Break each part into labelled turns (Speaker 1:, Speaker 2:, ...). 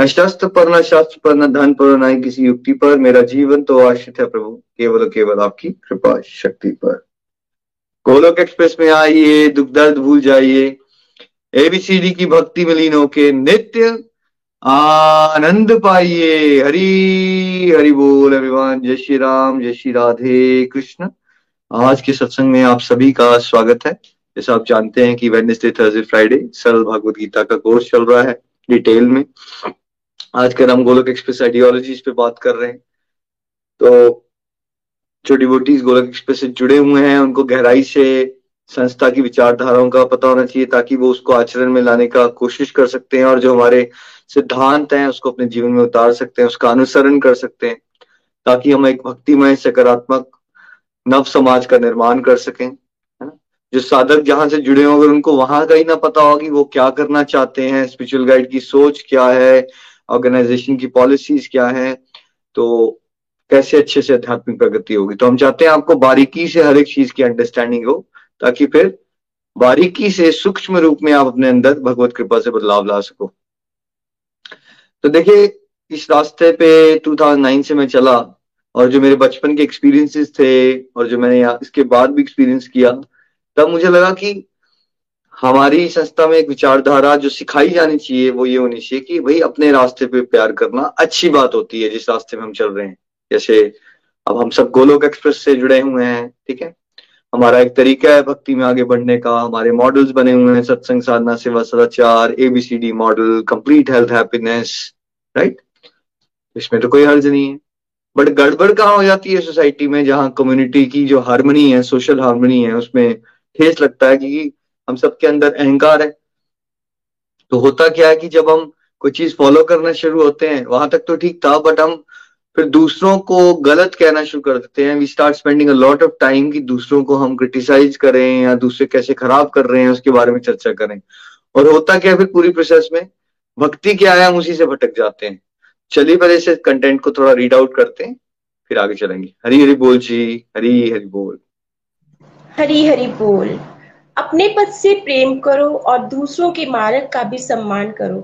Speaker 1: न शस्त्र पर न शास्त्र पर न धन पर न किसी युक्ति पर, मेरा जीवन तो आश्रित है प्रभु, केवल केवल आपकी कृपा शक्ति पर। गोलोक एक्सप्रेस में आइए, दुख दर्द भूल जाइए। एबीसीडी की भक्ति में लीन होके नित्य आनंद पाइए। हरी, हरि बोल अभिमान जय श्री राम, जय श्री राधे कृष्ण। आज के सत्संग में आप सभी का स्वागत है। जैसा आप जानते हैं कि वेडनेसडे थर्सडे फ्राइडे सरल भगवत गीता का कोर्स चल रहा है। डिटेल में। आजकल हम गोलक एक्सप्रेस आइडियोलॉजीज पे बात कर रहे हैं। तो जो डिवोटीज गोलक एक्सप्रेस से जुड़े हुए हैं, उनको गहराई से, संस्था की विचारधाराओं का पता होना चाहिए, ताकि वो उसको आचरण में लाने का कोशिश कर सकते हैं, और जो हमारे सिद्धांत हैं, उसको अपने जीवन में उतार सकते हैं, उसका अनुसरण कर सकते हैं, ताकि हम एक भक्तिमय, सकारात्मक, नव समाज का निर्माण कर सकें, है ना? जो साधक जहाँ से जुड़े हों, अगर उनको वहाँ का ही ना पता होगा कि वो क्या करना चाहते हैं स्पिरिचुअल गाइड की सोच क्या है ऑर्गेनाइजेशन की पॉलिसीज़ क्या है तो कैसे अच्छे से आध्यात्मिक प्रगति होगी? तो हम चाहते हैं आपको बारीकी से हर एक चीज़ की अंडरस्टैंडिंग हो, ताकि फिर बारीकी से, सूक्ष्म रूप में आप अपने अंदर भगवत कृपा से बदलाव ला सको। तो देखिए, इस रास्ते पे 2009 से मैं चला, और जो मेरे बचपन के एक्सपीरियंसेस थे, और जो मैंने इसके बाद भी एक्सपीरियंस किया, तब मुझे लगा कि हमारी संस्था में एक विचारधारा जो सिखाई जानी चाहिए, वो ये होनी चाहिए कि भाई अपने रास्ते पे प्यार करना अच्छी बात होती है, जिस रास्ते में हम चल रहे हैं। जैसे अब हम सब गोलोक एक्सप्रेस से जुड़े हुए हैं, ठीक है? हमारा एक तरीका है भक्ति में आगे बढ़ने का। हमारे मॉडल्स बने हुए हैं, सत्संग, साधना, सेवा, सदाचार ABCD model, complete health, happiness, right? इसमें तो कोई हर्ज नहीं है। बट गड़बड़ कहाँ हो जाती है सोसाइटी में, जहाँ कम्युनिटी की जो हारमोनी है, सोशल हारमोनी है, उसमें ठेस लगता है कि हम सबके अंदर अहंकार है। तो होता क्या है कि जब हम कोई चीज़ फॉलो करना शुरू होते हैं, वहाँ तक तो ठीक था बट हम फिर दूसरों को गलत कहना शुरू कर देते हैं। We start spending a lot of time कि दूसरों को हम क्रिटिसाइज करें या दूसरे कैसे खराब कर रहे हैं, उसके बारे में चर्चा करें। और होता क्या है फिर पूरी प्रोसेस में? भक्ति क्या है, हम उसी से भटक जाते हैं। चलिए पहले से कंटेंट को थोड़ा रीड आउट करते हैं, फिर आगे चलेंगे। हरी हरी बोल जी, हरी हरी बोल।
Speaker 2: हरी हरी बोल। अपने पद से प्रेम करो और दूसरों के मार्ग का भी सम्मान करो।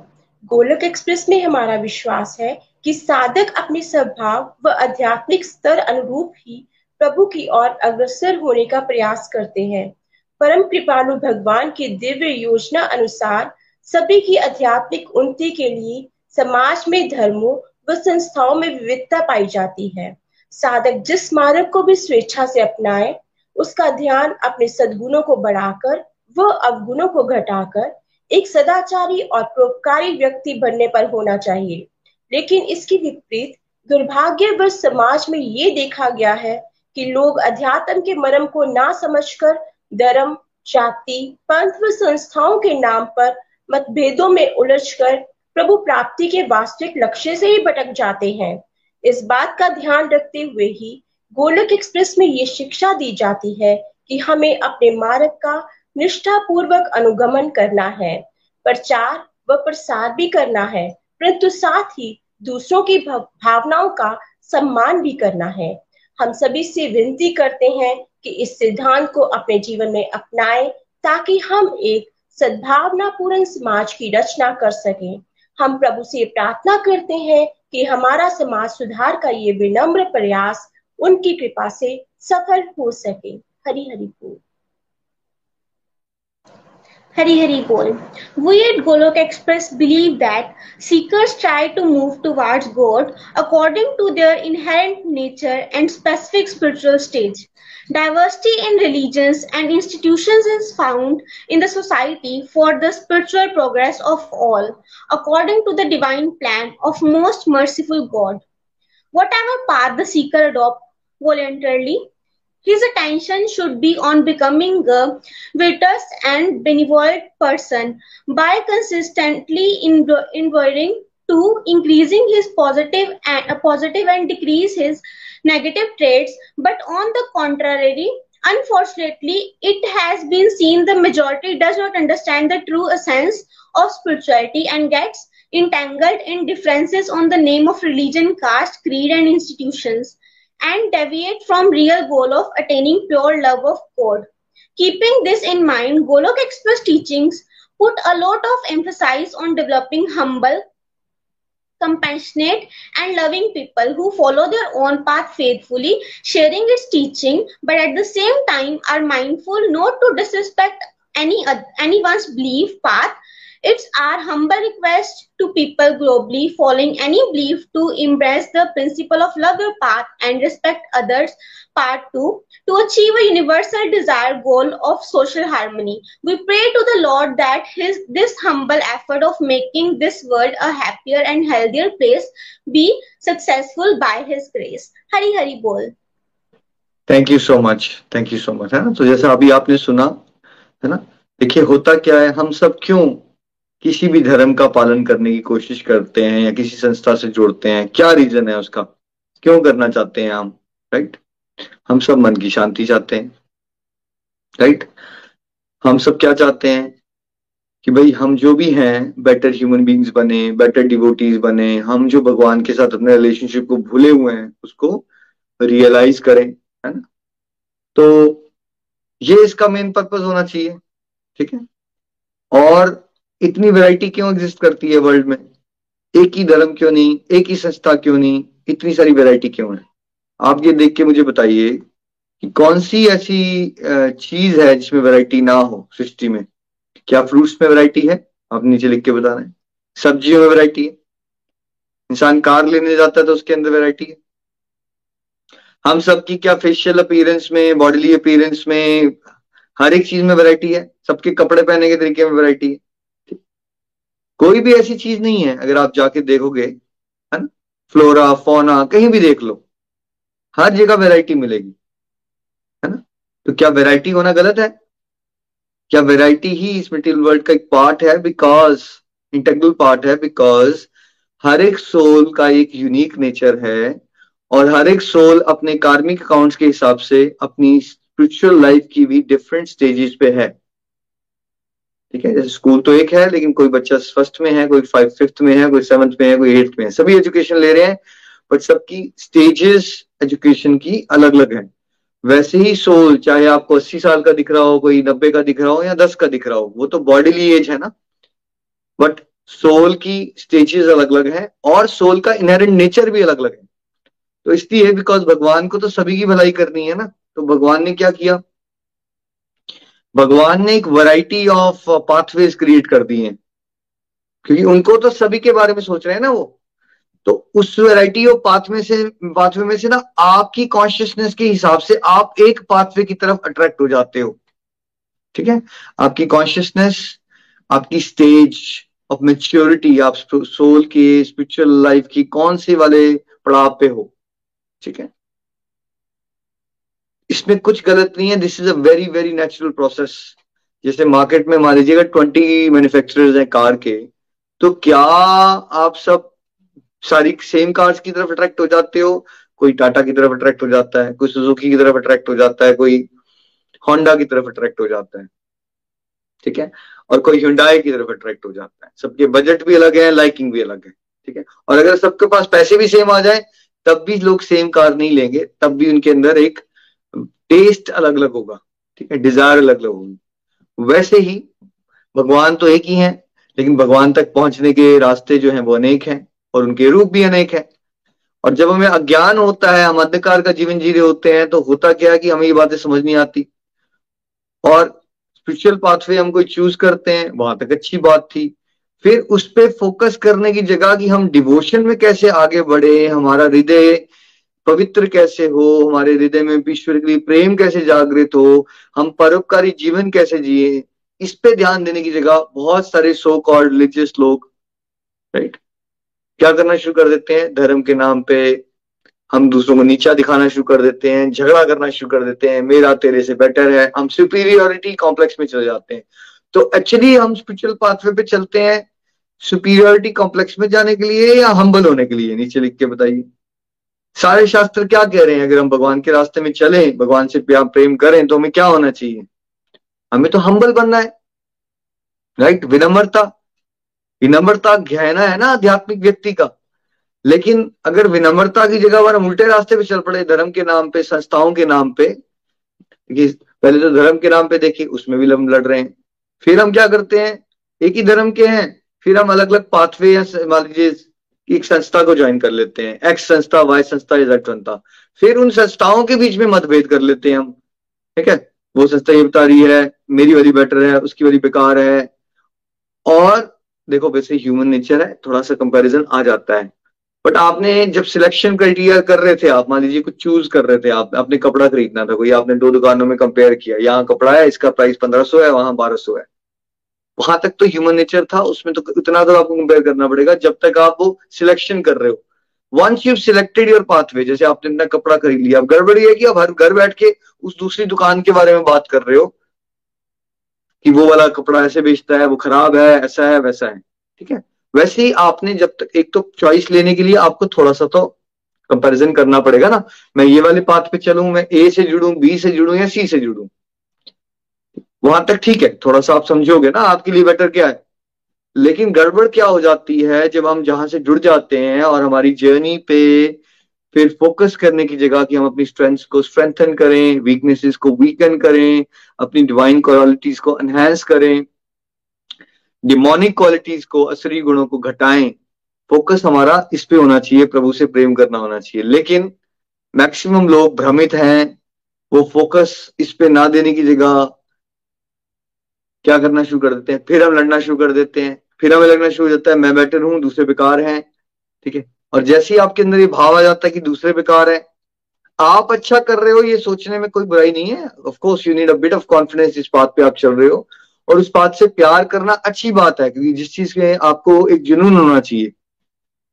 Speaker 2: गोलक एक्सप्रेस में हमारा विश्वास है कि साधक अपने स्वभाव व आध्यात्मिक स्तर अनुरूप ही प्रभु की ओर अग्रसर होने का प्रयास करते हैं। परम कृपालु भगवान की दिव्य योजना अनुसार सभी की आध्यात्मिक उन्नति के लिए समाज में धर्मों व संस्थाओं में विविधता पाई जाती है। साधक जिस मार्ग को भी स्वेच्छा से अपनाए उसका ध्यान अपने सद्गुणों को बढ़ाकर, व अवगुणों को घटाकर, एक सदाचारी और परोपकारी व्यक्ति बनने पर होना चाहिए। लेकिन इसकी विपरीत, दुर्भाग्यवश समाज में ये देखा गया है कि लोग अध्यात्म के मरम को ना समझकर धर्म, जाति, पंथ व संस्थाओं के नाम पर मतभेदों में उलझकर प्रभु प्राप्ति के वास्तविक लक्ष्य से ही भटक जाते हैं। इस बात का ध्यान रखते हुए ही गोलक एक्सप्रेस में ये शिक्षा दी जाती है कि हमें अपने मार्ग का निष्ठा पूर्वक अनुगमन करना है, प्रचार व प्रसार भी करना है, परंतु साथ ही दूसरों की भावनाओं का सम्मान भी करना है। हम सभी से विनती करते हैं कि इस सिद्धांत को अपने जीवन में अपनाएँ, ताकि हम एक सद्भावना पूर्ण समाज की रचना कर सकें। हम प्रभु से प्रार्थना करते हैं कि हमारा समाज सुधार का ये विनम्र प्रयास उनकी कृपा से सफल हो सके हरी हरी बोल
Speaker 3: Hari Hari Bol. We at Golok Express believe that seekers try to move towards God according to their inherent nature and specific spiritual stage. Diversity in religions and institutions is found in the society for the spiritual progress of all, according to the divine plan of most merciful God. Whatever path the seeker adopt voluntarily, his attention should be on becoming a virtuous and benevolent person by consistently endeavoring to increasing his positive and uh, positive and decrease his negative traits. But on the contrary, unfortunately, it has been seen the majority does not understand the true essence of spirituality and gets entangled in differences on the name of religion, caste, creed, and institutions and deviate from real goal of attaining pure love of God. Keeping this in mind, Golok Express teachings put a lot of emphasis on developing humble, compassionate, and loving people who follow their own path faithfully, sharing its teaching, but at the same time are mindful not to disrespect any anyone's belief path it's our humble request to people globally following any belief to embrace the principle of love your path and respect others. Part 2 To achieve a universal desired goal of social harmony. We pray to the Lord that his this humble effort of making this world a happier and healthier place be successful by his grace. Hari Hari Bol.
Speaker 1: Thank you so much thank you so much है ना तो जैसा अभी आपने सुना है ना देखिए होता क्या है हम सब क्यों किसी भी धर्म का पालन करने की कोशिश करते हैं या किसी संस्था से जोड़ते हैं, क्या रीजन है उसका? क्यों करना चाहते हैं हम? राइट हम सब मन की शांति चाहते हैं। राइट हम सब क्या चाहते हैं? कि भाई हम जो भी हैं बेटर ह्यूमन बींग्स बने बेटर डिवोटीज बने, हम जो भगवान के साथ अपने रिलेशनशिप को भूले हुए हैं, उसको रियलाइज़ करें, है ना? तो ये इसका मेन पर्पज होना चाहिए, ठीक है? और इतनी वैरायटी क्यों एग्जिस्ट करती है वर्ल्ड में? एक ही धर्म क्यों नहीं? एक ही संस्था क्यों नहीं? इतनी सारी वैरायटी क्यों है? आप ये देख के मुझे बताइए कि कौन सी ऐसी चीज़ है जिसमें वैरायटी ना हो सृष्टि में? क्या फ्रूट्स में वैरायटी है? आप नीचे लिख के बता रहे हैं। सब्जियों में वैरायटी है। इंसान कार लेने जाता है तो उसके अंदर वैरायटी है। हम सबकी क्या फेशियल अपीयरेंस में बॉडीली अपीयरेंस में, हर एक चीज़ में वैरायटी है? सबके कपड़े पहनने के तरीके में वैरायटी है। कोई भी ऐसी चीज़ नहीं है, अगर आप जाके देखोगे, है ना? फ्लोरा फोना कहीं भी देख लो, हर जगह वैरायटी मिलेगी, है ना? तो क्या वैरायटी होना गलत है? क्या वैरायटी ही इस मटेरियल वर्ल्ड का एक पार्ट है? बिकॉज़ इंटेग्रल पार्ट है बिकॉज़ हर एक सोल का एक यूनिक नेचर है, और हर एक सोल अपने कार्मिक अकाउंट्स के हिसाब से अपनी स्पिरिचुअल लाइफ की भी डिफरेंट स्टेजेस पे है। ठीक है, जैसे स्कूल तो एक है, लेकिन कोई बच्चा फ़र्स्ट में है, कोई फाइव फिफ्थ में है, कोई सेवंथ में है, कोई एट्थ में है। सभी एजुकेशन ले रहे हैं बट सबकी स्टेजेस एजुकेशन की अलग अलग है। वैसे ही सोल चाहे आपको अस्सी साल का दिख रहा हो, कोई नब्बे का दिख रहा हो, या दस का दिख रहा हो, वो तो बॉडीली एज है ना। बट सोल की स्टेजेस अलग अलग है, और सोल का इनहेरेंट नेचर भी अलग अलग है। तो इसलिए बिकॉज़ भगवान को तो सभी की भलाई करनी है ना। तो भगवान ने क्या किया? भगवान ने एक वैरायटी ऑफ़ पाथवेज क्रिएट कर दी हैं। क्योंकि उनको तो सभी के बारे में सोच रहे हैं ना वो। तो उस वैरायटी ऑफ़ पाथवे से पाथवे में से ना आपकी कॉन्शियसनेस के हिसाब से आप एक पाथवे की तरफ़ अट्रैक्ट हो जाते हो। ठीक है? आपकी कॉन्शियसनेस आपकी स्टेज ऑफ़ मेच्योरिटी आप सोल के स्पिरिचुअल लाइफ की कौन से वाले पड़ाव पे हो? ठीक है? इसमें कुछ गलत नहीं है। This is a very very natural process जैसे मार्केट में मान लीजिएगा ट्वेंटी मैन्युफैक्चरर्स हैं कार के तो क्या आप सब सारी सेम कार्स की तरफ़ अट्रैक्ट हो जाते हो? कोई टाटा की तरफ़ अट्रैक्ट हो जाता है, कोई सुजुकी की तरफ़ अट्रैक्ट हो जाता है, कोई होंडा की तरफ़ अट्रैक्ट हो जाता है। ठीक है? और कोई हिंडाई की तरफ़ अट्रैक्ट हो जाता है। सबके बजट भी अलग है लाइकिंग भी अलग है। ठीक है? और अगर सबके पास पैसे भी सेम आ जाए, तब भी लोग सेम कार नहीं लेंगे। तब भी उनके अंदर एक टेस्ट अलग अलग होगा, ठीक है? डिज़ायर अलग अलग होगी। वैसे ही भगवान तो एक ही है, लेकिन भगवान तक पहुँचने के रास्ते जो हैं वो अनेक हैं और उनके रूप भी अनेक हैं। और जब हमें अज्ञान होता है, हम अंधकार का जीवन जी रहे होते हैं तो होता क्या है कि हमें ये बातें समझ नहीं आती? और स्पिरिचुअल पाथवे हम कोई चूज़ करते हैं, वहाँ तक अच्छी बात थी। फिर उस पर फोकस करने की जगह कि हम डिवोशन में कैसे आगे बढ़े, हमारा हृदय पवित्र कैसे हो? हमारे हृदय में ईश्वर के लिए प्रेम कैसे जागृत हो? हम परोपकारी जीवन कैसे जिए? इस पे ध्यान देने की जगह बहुत सारे सो कॉल्ड रिलीजियस लोग राइट क्या करना शुरू कर देते हैं? धर्म के नाम पे हम दूसरों को नीचा दिखाना शुरू कर देते हैं, झगड़ा करना शुरू कर देते हैं, मेरा तेरे से बेटर है। हम सुपीरियोरिटी कॉम्प्लेक्स में चले जाते हैं। तो एक्चुअली हम स्पिरिचुअल पाथवे पे चलते हैं सुपीरियोरिटी कॉम्प्लेक्स में जाने के लिए या हम्बल होने के लिए? नीचे लिख के बताइए। सारे शास्त्र क्या कह रहे हैं? अगर हम भगवान के रास्ते में चले, भगवान से प्रेम करें तो हमें क्या होना चाहिए? हमें तो हम्बल बनना है। राइट विनम्रता। विनम्रता गहना है ना आध्यात्मिक व्यक्ति का। लेकिन अगर विनम्रता की जगह हम उल्टे रास्ते पे चल पड़े, धर्म के नाम पे, संस्थाओं के नाम पे कि पहले तो धर्म के नाम पे देखिए, उसमें भी हम लड़ रहे हैं। फिर हम क्या करते हैं? एक ही धर्म के हैं। फिर हम अलग अलग पाथवे या मान लीजिए एक संस्था को ज्वाइन कर लेते हैं एक्स संस्था वाई संस्था जेड संस्था। फिर उन संस्थाओं के बीच में मतभेद कर लेते हैं हम, ठीक है? वो संस्था ये बता रही है, मेरी वाली बेटर है, उसकी वाली बेकार है। और देखो, वैसे ह्यूमन नेचर है, थोड़ा सा कंपैरिजन आ जाता है। बट आपने जब सिलेक्शन क्राइटेरिया कर रहे थे आप, मान लीजिए कुछ चूज़ कर रहे थे आप, आपने कपड़ा खरीदना था, कोई आपने दो दुकानों में कंपेयर किया, यहाँ कपड़ा है, इसका प्राइस पंद्रह सौ है, वहाँ बारह सौ है। वहाँ तक तो ह्यूमन नेचर था, उसमें तो इतना तो आपको कंपेयर करना पड़ेगा, जब तक आप वो सिलेक्शन कर रहे हो। Once you selected your pathway जैसे आपने अपना कपड़ा खरीद लिया, अब गड़बड़ी है कि आप हर घर बैठ के उस दूसरी दुकान के बारे में बात कर रहे हो, कि वो वाला कपड़ा ऐसे बेचता है, वो खराब है, ऐसा है, वैसा है, ठीक है? वैसे ही आपने जब तक, एक तो चॉइस लेने के लिए आपको थोड़ा सा तो कंपैरिजन करना पड़ेगा ना। मैं ये वाले पाथ पे चलूँ, मैं ए से जुड़ू बी से जुड़ू या सी से जुड़ूं? वहाँ तक ठीक है, थोड़ा सा आप समझोगे ना, आपके लिए बेटर क्या है? लेकिन गड़बड़ क्या हो जाती है जब हम जहाँ से जुड़ जाते हैं और हमारी जर्नी पे फिर फोकस करने की जगह कि हम अपनी स्ट्रेंथ्स को स्ट्रेंथन करें वीकनेसेस को वीकन करें, अपनी डिवाइन क्वालिटीज को एनहेंस करें डिमोनिक क्वालिटीज को असरी गुणों को घटाएँ। फोकस हमारा इस पे होना चाहिए, प्रभु से प्रेम करना होना चाहिए। लेकिन मैक्सिमम लोग भ्रमित हैं, वो फोकस इस पे ना देने की जगह क्या करना शुरू कर देते हैं? फिर हम लड़ना शुरू कर देते हैं। फिर हमें लगना शुरू हो जाता है, मैं बेटर हूँ, दूसरे बेकार हैं। ठीक है? और जैसे ही आपके अंदर ये भाव आ जाता है कि दूसरे बेकार है, आप अच्छा कर रहे हो, ये सोचने में कोई बुराई नहीं है। Of course you need a bit of confidence इस बात पे आप चल रहे हो। और उस बात से प्यार करना अच्छी बात है, क्योंकि जिस चीज़ में आपको एक जुनून होना चाहिए।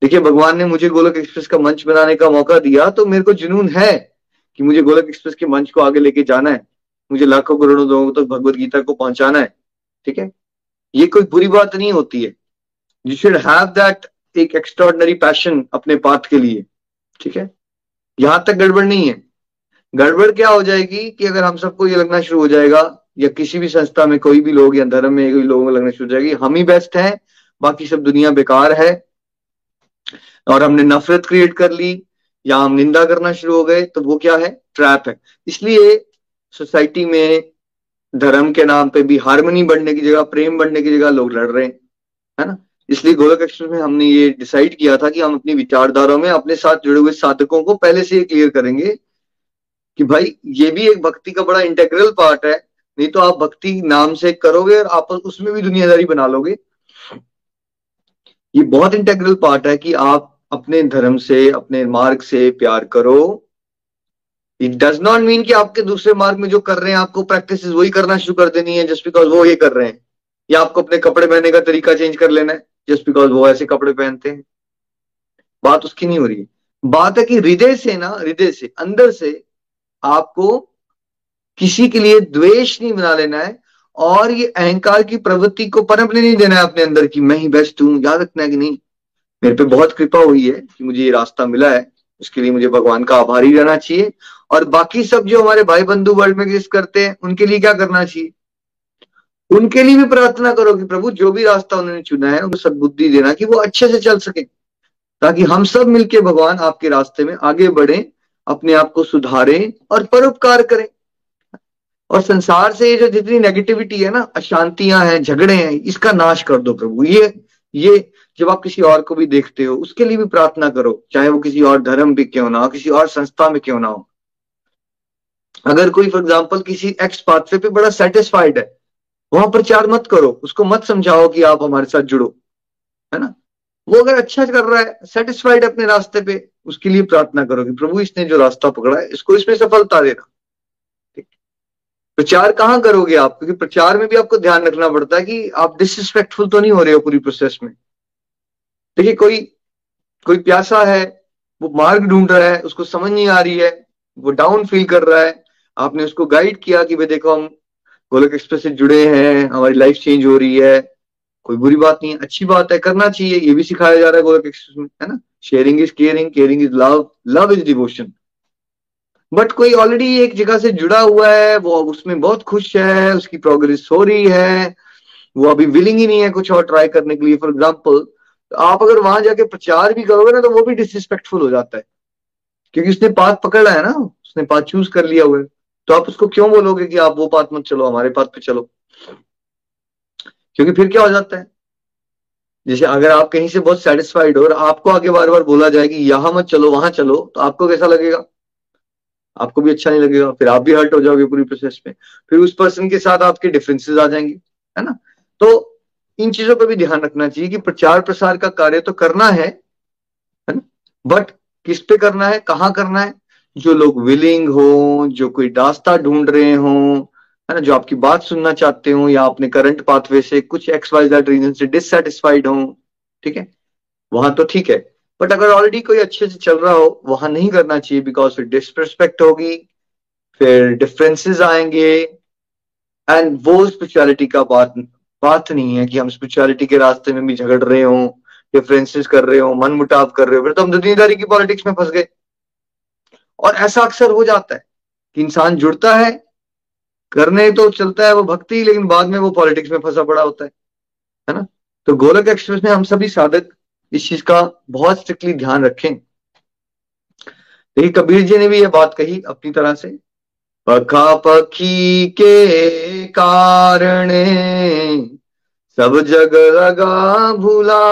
Speaker 1: देखिए, भगवान ने मुझे गोलक एक्सप्रेस का मंच बनाने का मौका दिया तो मेरे को जुनून है कि मुझे गोलक एक्सप्रेस के मंच को आगे लेके जाना है। मुझे लाखों करोड़ों लोगों तक भगवत गीता को पहुंचाना है, ठीक है? ये कोई बुरी बात नहीं होती है। यू शुड हैव दैट एक एक्स्ट्रॉर्डनरी पैशन अपने पाथ के लिए, ठीक है? यहाँ तक गड़बड़ नहीं है। गड़बड़ क्या हो जाएगी कि अगर हम सबको ये लगना शुरू हो जाएगा, या किसी भी संस्था में कोई भी लोग या धर्म में कोई लोगों को लगना शुरू हो जाएगी, हम ही बेस्ट हैं, बाकी सब दुनिया बेकार है, और हमने नफरत क्रिएट कर ली, या हम निंदा करना शुरू हो गए तो वो क्या है? ट्रैप है। इसलिए सोसाइटी में धर्म के नाम पे भी हारमोनी बढ़ने की जगह, प्रेम बढ़ने की जगह लोग लड़ रहे हैं, है ना? इसलिए गोलक एक्सप्रेस में हमने ये डिसाइड किया था कि हम अपनी विचारधाराओं में अपने साथ जुड़े हुए साधकों को पहले से ये क्लियर करेंगे कि भाई, ये भी एक भक्ति का बड़ा इंटेग्रल पार्ट है, नहीं तो आप भक्ति नाम से करोगे और आप उसमें भी दुनियादारी बना लोगे। ये बहुत इंटेग्रल पार्ट है कि आप अपने धर्म से, अपने मार्ग से प्यार करो इट डज नॉट मीन कि आपके दूसरे मार्ग में जो कर रहे हैं, आपको प्रैक्टिस वही करना शुरू कर देनी है जस्ट बिकॉज़ वो ये कर रहे हैं। या आपको अपने कपड़े पहनने का तरीका चेंज कर लेना है जस्ट बिकॉज़ वो ऐसे कपड़े पहनते हैं। बात उसकी नहीं हो रही है। बात है कि हृदय से ना, हृदय से, अंदर से आपको किसी के लिए द्वेष नहीं बना लेना है और ये अहंकार की प्रवृत्ति को पनपने नहीं देना है अपने अंदर की मैं ही बेस्ट हूँ, याद रखना है कि नहीं। मेरे पे बहुत कृपा हुई है कि मुझे ये रास्ता मिला है। उसके लिए मुझे भगवान का आभारी रहना चाहिए। और बाकी सब जो हमारे भाई बंधु वर्ल्ड में एग्जिस्ट करते हैं, उनके लिए क्या करना चाहिए? उनके लिए भी प्रार्थना करो कि प्रभु, जो भी रास्ता उन्होंने चुना है, उनको सदबुद्धि देना कि वो अच्छे से चल सके, ताकि हम सब मिलके भगवान आपके रास्ते में आगे बढ़े, अपने आप को सुधारें और परोपकार करें। और संसार से ये जो जितनी नेगेटिविटी है ना, अशांतियाँ हैं, झगड़े हैं, इसका नाश कर दो प्रभु। ये ये जब आप किसी और को भी देखते हो, उसके लिए भी प्रार्थना करो, चाहे वो किसी और धर्म भी क्यों ना हो, किसी और संस्था में क्यों ना हो। अगर कोई फॉर एग्ज़ाम्पल किसी एक्स पाथवे पे बड़ा सेटिस्फाइड है, वहाँ प्रचार मत करो, उसको मत समझाओ कि आप हमारे साथ जुड़ो, है ना? वो अगर अच्छा कर रहा है सेटिस्फाइड अपने रास्ते पे, उसके लिए प्रार्थना करो कि प्रभु, इसने जो रास्ता पकड़ा है, इसको इसमें सफलता देना। प्रचार कहाँ करोगे आप? क्योंकि प्रचार में भी आपको ध्यान रखना पड़ता है कि आप डिसरिस्पेक्टफुल तो नहीं हो रहे हो पूरी प्रोसेस में। देखिए, कोई कोई प्यासा है, वो मार्ग ढूंढ रहा है, उसको समझ नहीं आ रही है, वो डाउन फील कर रहा है। आपने उसको गाइड किया कि भाई देखो, हम गोलक एक्सप्रेस से जुड़े हैं, हमारी लाइफ चेंज हो रही है, कोई बुरी बात नहीं है, अच्छी बात है, करना चाहिए, ये भी सिखाया जा रहा है गोलक एक्सप्रेस में, है ना? Sharing is caring caring is love love is devotion but कोई ऑलरेडी एक जगह से जुड़ा हुआ है, वो उसमें बहुत खुश है, उसकी प्रोग्रेस हो रही है, वो अभी विलिंग ही नहीं है कुछ और ट्राई करने के लिए। फॉर एग्ज़ाम्पल तो आप अगर वहाँ जाके प्रचार भी करोगे ना तो वो भी डिसरिस्पेक्टफुल हो जाता है। क्योंकि उसने पाथ पकड़ा है ना, उसने पाथ चूज़ कर लिया हुआ है। तो आप उसको क्यों बोलोगे कि आप वो पाथ मत चलो, हमारे पाथ पे चलो? क्योंकि फिर क्या हो जाता है? जैसे अगर आप कहीं से बहुत सेटिस्फाइड हो और आपको आगे बार बार बोला जाए कि यहाँ मत चलो, वहाँ चलो तो आपको कैसा लगेगा? आपको भी अच्छा नहीं लगेगा, फिर आप भी हर्ट हो जाओगे पूरी प्रोसेस में। फिर उस पर्सन के साथ आपके डिफरेंसेस आ जाएँगे, है ना? तो इन चीज़ों पर भी ध्यान रखना चाहिए कि प्रचार प्रसार का कार्य तो करना है बट किस पे करना है, कहाँ करना है? जो लोग विलिंग हो, जो कोई रास्ता ढूंढ रहे हो, है ना? जो आपकी बात सुनना चाहते हो या अपने करंट पाथवे से कुछ एक्स वाई जेड रीजन से डिससेटिस्फाइड हो, ठीक है? वहाँ तो ठीक है। बट अगर ऑलरेडी कोई अच्छे से चल रहा हो, वहाँ नहीं करना चाहिए बिकॉज़ फिर डिसप्रस्पेक्ट होगी, फिर डिफरेंसेस आएँगे एंड वो स्पिरिचुअलिटी का बात बात नहीं है कि हम स्पिरिचुअलिटी के रास्ते में भी झगड़ रहे हो डिफरेंसेस कर रहे हो मन मुटाव कर रहे हो, फिर तो हम दुनियादारी की पॉलिटिक्स में फंस गए। और ऐसा अक्सर हो जाता है कि इंसान जुड़ता है, करने तो चलता है, वो भक्ति, लेकिन बाद में वो पॉलिटिक्स में फंसा पड़ा होता है है ना? तो गोलक एक्सप्रेस में हम सभी साधक इस चीज़ का बहुत स्ट्रिक्टली ध्यान रखें। देखिए, कबीर जी ने भी ये बात कही अपनी तरह से पखा पखी के कारण सब जग लगा भूला।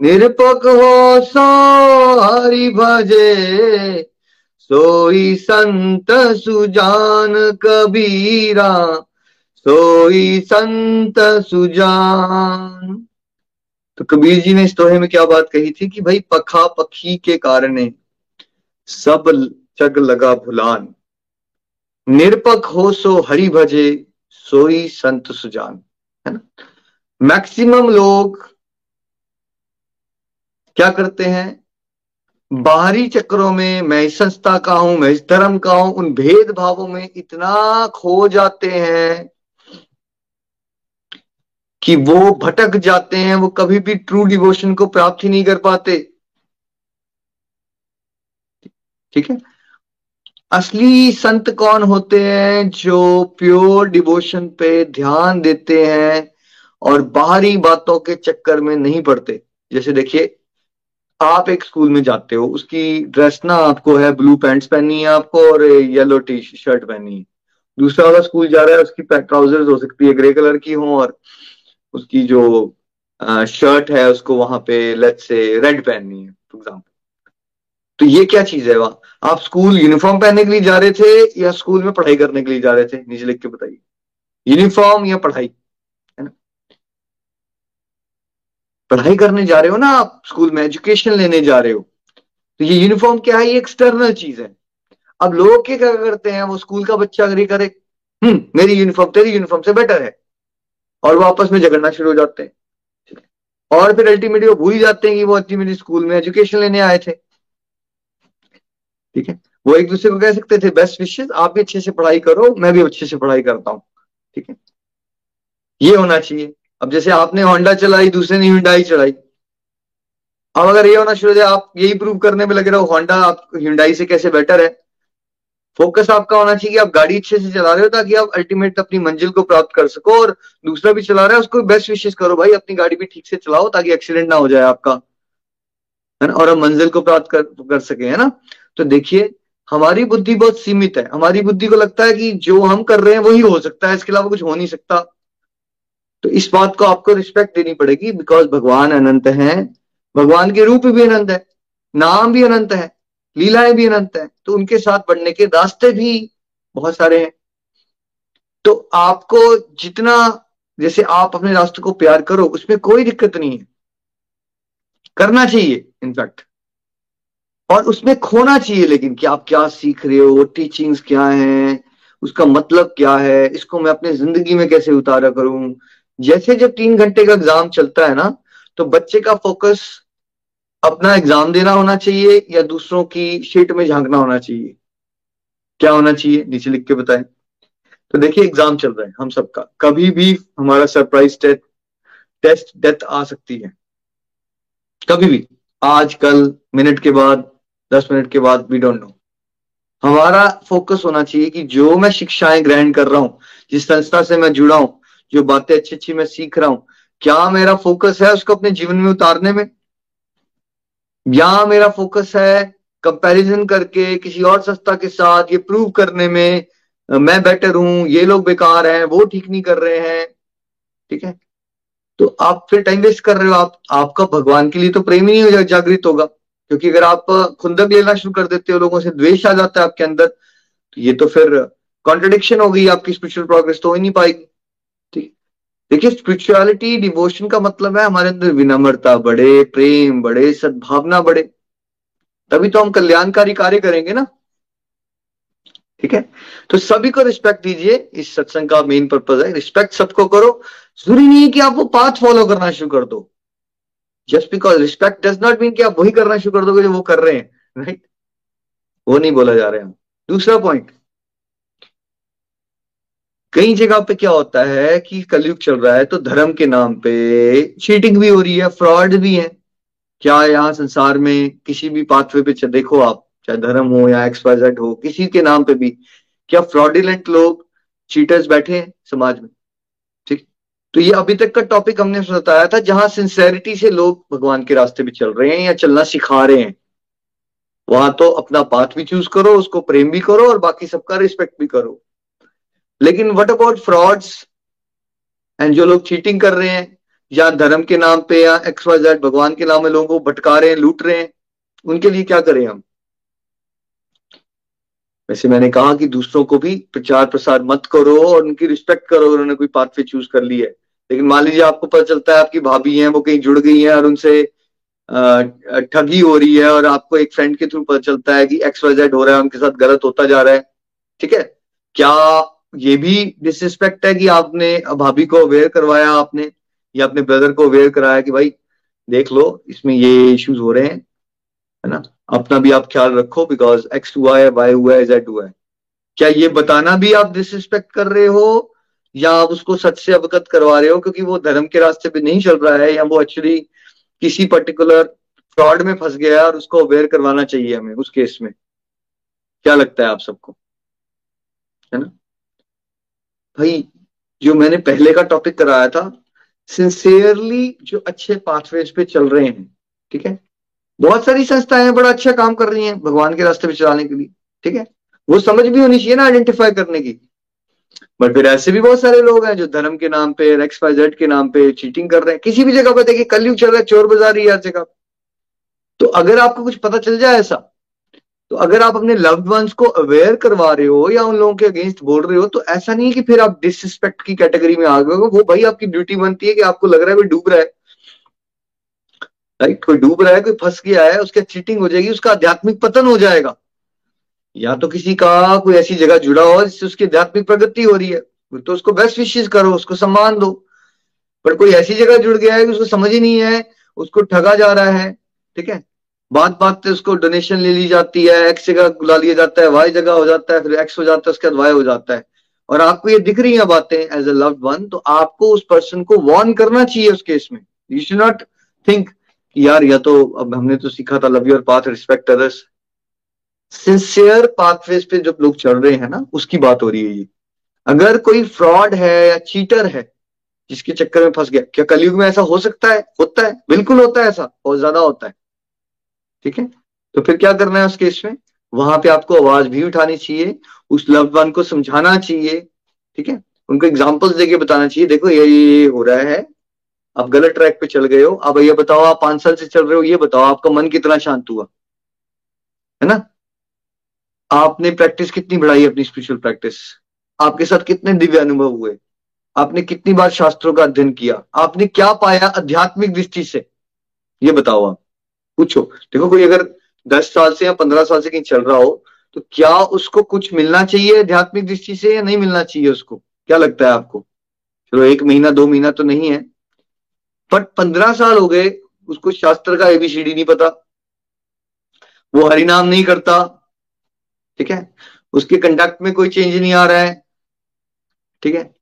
Speaker 1: निरपक हो सो हरि भजे, सोई संत सुजान कबीरा, सोई संत सुजान। तो कबीर जी ने इस दोहे में क्या बात कही थी कि भाई पखा पखी के कारण सब जग लगा भुलान। निरपक हो सो हरि भजे, सोई संत सुजान। है ना? मैक्सिमम लोग क्या करते हैं? बाहरी चक्रों में, मैं इस संस्था का हूँ, मैं इस धर्म का हूँ, उन भेदभावों में इतना खो जाते हैं कि वो भटक जाते हैं, वो कभी भी ट्रू डिवोशन को प्राप्त ही नहीं कर पाते। ठीक है? असली संत कौन होते हैं जो प्योर डिवोशन पे ध्यान देते हैं और बाहरी बातों के चक्कर में नहीं पड़ते? जैसे देखिए, आप एक स्कूल में जाते हो, उसकी ड्रेस ना आपको है ब्लू पैंट्स पहनी है आपको और येलो टी शर्ट पहनी है। दूसरा वाला स्कूल जा रहा है, उसकी ट्राउजर्स हो सकती है ग्रे कलर की हो और उसकी जो शर्ट है, उसको वहाँ पे लेट से रेड पहननी है फॉर एग्ज़ाम्पल तो ये क्या चीज़ है वहाँ? आप स्कूल यूनिफॉर्म पहनने के लिए जा रहे थे या स्कूल में पढ़ाई करने के लिए जा रहे थे? नीचे लिख के बताइए। यूनिफॉर्म या पढ़ाई? है ना? पढ़ाई करने जा रहे हो ना आप? स्कूल में एजुकेशन लेने जा रहे हो। तो ये यूनिफॉर्म क्या है? ये एक्सटर्नल चीज़ है। अब लोग क्या क्या करते हैं? वो स्कूल का बच्चा अगर करे हम्म मेरी यूनिफॉर्म, तेरी यूनिफॉर्म से बेटर है। और वो आपस में झगड़ना शुरू हो जाते हैं। और फिर अल्टीमेटली वो भूल जाते हैं कि वो अल्टीमेटली स्कूल में एजुकेशन लेने आए थे। ठीक है? वो एक दूसरे को कह सकते थे बेस्ट विशेष आप भी अच्छे से पढ़ाई करो मैं भी अच्छे से पढ़ाई करता हूँ। ठीक है? ये होना चाहिए। अब जैसे आपने होंडा चलाई दूसरे ने हिंडाई चलाई। अब अगर ये होना शुरू हो जाए आप यही प्रूव करने में लगे रहो होंडा आप हिंडाई से कैसे बेटर है? फोकस आपका होना चाहिए कि आप गाड़ी अच्छे से चला रहे हो ताकि आप अल्टीमेट अपनी मंजिल को प्राप्त कर सको और दूसरा भी चला रहा है उसको बेस्ट विशेष करो भाई अपनी गाड़ी भी ठीक से चलाओ ताकि एक्सीडेंट ना हो जाए आपका। है ना? और हम मंजिल को प्राप्त कर, कर सके है ना? तो देखिए, हमारी बुद्धि बहुत सीमित है। हमारी बुद्धि को लगता है कि जो हम कर रहे हैं वही हो सकता है, इसके अलावा कुछ हो नहीं सकता। तो इस बात को आपको रिस्पेक्ट देनी पड़ेगी बिकॉज़ भगवान अनंत है। भगवान के रूप भी अनंत है, नाम भी अनंत है, लीलाएँ भी अनंत है। तो उनके साथ बढ़ने के रास्ते भी बहुत सारे हैं। तो आपको जितना, जैसे आप अपने रास्ते को प्यार करो, उसमें कोई दिक्कत नहीं है। करना चाहिए इनफैक्ट और उसमें खोना चाहिए, लेकिन कि आप क्या सीख रहे हो टीचिंग्स क्या हैं, उसका मतलब क्या है, इसको मैं अपने ज़िंदगी में कैसे उतारा करूँ? जैसे जब तीन घंटे का एग्ज़ाम चलता है ना तो बच्चे का फोकस अपना एग्ज़ाम देना होना चाहिए या दूसरों की शीट में झांकना होना चाहिए? क्या होना चाहिए? नीचे लिख के बताएँ। तो देखिए एग्ज़ाम चल रहा है, हम सबका। कभी भी हमारा सरप्राइज़ टेस्ट टेस्ट डेथ आ सकती है। कभी भी। आज, कल मिनट के बाद दस मिनट के बाद वी डोंट नो हमारा फोकस होना चाहिए कि जो मैं शिक्षाएँ ग्रहण कर रहा हूँ, जिस संस्था से मैं जुड़ा हूँ, जो बातें अच्छी अच्छी मैं सीख रहा हूँ, क्या मेरा फोकस है उसको अपने जीवन में उतारने में? या मेरा फोकस है कंपैरिजन करके किसी और संस्था के साथ ये प्रूव करने में मैं बेटर हूँ, ये लोग बेकार हैं, वो ठीक नहीं कर रहे हैं? ठीक है? तो आप फिर टाइम वेस्ट कर रहे हो, आप, आपका भगवान के लिए तो प्रेम ही नहीं हो, जागृत होगा। क्योंकि अगर आप खुंदक लेना शुरू कर देते हो, लोगों से द्वेष आ जाता है आपके अंदर तो ये तो फिर कॉन्ट्रडिक्शन हो गई आपकी स्पिरिचुअल प्रोग्रेस तो हो ही नहीं पाएगी। ठीक। देखिए स्पिरिचुअलिटी डिवोशन का मतलब है हमारे अंदर विनम्रता बढ़े, प्रेम बढ़े, सद्भावना बढ़े। तभी तो हम कल्याणकारी कार्य करेंगे ना। ठीक है? तो सभी को रिस्पेक्ट दीजिए, इस सत्संग का मेन पर्पज है। रिस्पेक्ट सबको करो। ज़रूरी नहीं है कि आप वो पाथ फॉलो करना शुरू कर दो। Just because respect does not mean कि आप वही करना शुरू कर दोगे जो वो कर रहे हैं राइट वो नहीं बोला जा रहा है। दूसरा पॉइंट कई जगह पे क्या होता है कि कलयुग चल रहा है तो धर्म के नाम पे चीटिंग भी हो रही है फ्रॉड भी है। क्या यहाँ संसार में किसी भी पाथवे पे देखो आप, चाहे धर्म हो या एक्सपाइजेड हो, किसी के नाम पे भी क्या फ्रॉडिलेंट लोग चीटर्स बैठे हैं समाज में? तो ये अभी तक का टॉपिक हमने बताया था जहाँ सिंसेरिटी से लोग भगवान के रास्ते में चल रहे हैं या चलना सिखा रहे हैं। वहाँ तो अपना पाथ भी चूज़ करो, उसको प्रेम भी करो और बाकी सबका रिस्पेक्ट भी करो। लेकिन व्हाट अबाउट फ्रॉड्स एंड जो लोग चीटिंग कर रहे हैं, या धर्म के नाम पे, या एक्सवाइजेड भगवान के नाम में लोगों को भटका रहे हैं लूट रहे हैं, उनके लिए क्या करें हम? वैसे मैंने कहा कि दूसरों को भी प्रचार प्रसार मत करो और उनकी रिस्पेक्ट करो उन्होंने कोई पाथवे चूज़ कर ली है। लेकिन मान लीजिए आपको पता चलता है आपकी भाभी हैं, वो कहीं जुड़ गई हैं और उनसे ठगी हो रही है और आपको एक फ्रेंड के थ्रू पता चलता है कि एक्स वाई जेड हो रहा है, उनके साथ गलत होता जा रहा है। ठीक है? क्या ये भी डिसरिस्पेक्ट है कि आपने, भाभी को अवेयर करवाया आपने, या अपने ब्रदर को अवेयर कराया कि भाई, देख लो, इसमें ये इश्यूज़ हो रहे हैं, है ना? अपना भी आप ख्याल रखो बिकॉज़ एक्स हुआ है वाई हुआ है जेड हुआ है। क्या ये बताना भी आप डिसरिस्पेक्ट कर रहे हो? या आप उसको सच से अवगत करवा रहे हो, क्योंकि वो धर्म के रास्ते पे नहीं चल रहा है, या वो एक्चुअली किसी पर्टिकुलर फ्रॉड में फंस गया है और उसको अवेयर करवाना चाहिए हमें उस केस में। क्या लगता है आप सबको? है ना? भाई, जो मैंने पहले का टॉपिक कराया था सिंसियरली जो अच्छे पाथवेज पे चल रहे हैं, ठीक है? बहुत सारी संस्थाएँ बड़ा अच्छा काम कर रही हैं भगवान के रास्ते पे चलाने के लिए, ठीक है? वो समझ भी होनी चाहिए ना आइडेंटिफाई करने की। बट फिर ऐसे भी बहुत सारे लोग हैं जो धर्म के नाम पे एक्स वाई जेड के नाम पे चीटिंग कर रहे हैं। किसी भी जगह पर देखिए कलयुग चल रहा है, चोर बाजारी हर जगह। तो अगर आपको कुछ पता चल जाए ऐसा तो अगर आप अपने लव्ड वंस को अवेयर करवा रहे हो या उन लोगों के अगेंस्ट बोल रहे हो तो ऐसा नहीं है कि फिर आप डिसरिस्पेक्ट की कैटेगरी में आ गए हो। वो भाई आपकी ड्यूटी बनती है कि आपको लग रहा है कोई डूब रहा है। राइट कोई डूब रहा है, कोई फंस गया है, उसके चीटिंग हो जाएगी, उसका आध्यात्मिक पतन हो जाएगा। या तो किसी का कोई ऐसी जगह जुड़ा हो जिससे उसकी आध्यात्मिक प्रगति हो रही है तो उसको बेस्ट विशेष करो, उसको सम्मान दो। पर कोई ऐसी जगह जुड़ गया है कि उसको समझ ही नहीं है, उसको ठगा जा रहा है, ठीक है? बात बात पे उसको डोनेशन ले ली जाती है एक्स जगह बुला लिया जाता है वाई जगह हो जाता है, फिर एक्स हो जाता है, उसके बाद वाई हो जाता है। और आपको ये दिख रही है बातें एज ए लव्ड वन तो आपको उस पर्सन को वॉर्न करना चाहिए उस केस में। यू शुड नॉट थिंक यार, या तो अब हमने तो सीखा था love your path respect others sincere pathways पे जब लोग चल रहे हैं ना, उसकी बात हो रही है ये। अगर कोई फ्रॉड है या चीटर है, जिसके चक्कर में फंस गया, क्या कलयुग में ऐसा हो सकता है? होता है। बिल्कुल होता है ऐसा। बहुत ज़्यादा होता है। ठीक है? तो फिर क्या करना है उस केस में? वहाँ पे आपको आवाज़ भी उठानी चाहिए, उस लव वन को समझाना चाहिए। ठीक है? उनको एग्जाम्पल्स देके बताना चाहिए। देखो, ये ये हो रहा है। आप गलत ट्रैक पे चल गए हो। अब ये बताओ, आप पाँच साल से चल रहे हो, ये बताओ, आपका मन कितना शांत हुआ? है ना? आपने प्रैक्टिस कितनी बढ़ाई अपनी स्पिरिचुअल प्रैक्टिस आपके साथ कितने दिव्य अनुभव हुए? आपने कितनी बार शास्त्रों का अध्ययन किया? आपने क्या पाया आध्यात्मिक दृष्टि से? ये बताओ आप। पूछो। देखो, कोई अगर दस साल से या पंद्रह साल से कहीं चल रहा हो तो क्या उसको कुछ मिलना चाहिए आध्यात्मिक दृष्टि से या नहीं मिलना चाहिए उसको? क्या लगता है आपको? चलो, एक महीना, दो महीना तो नहीं है। बट पंद्रह साल हो गए, उसको शास्त्र का एबीसीडी नहीं पता। वो हरिनाम नहीं करता। ठीक है? उसके कंडक्ट में कोई चेंज नहीं आ रहा है। ठीक है?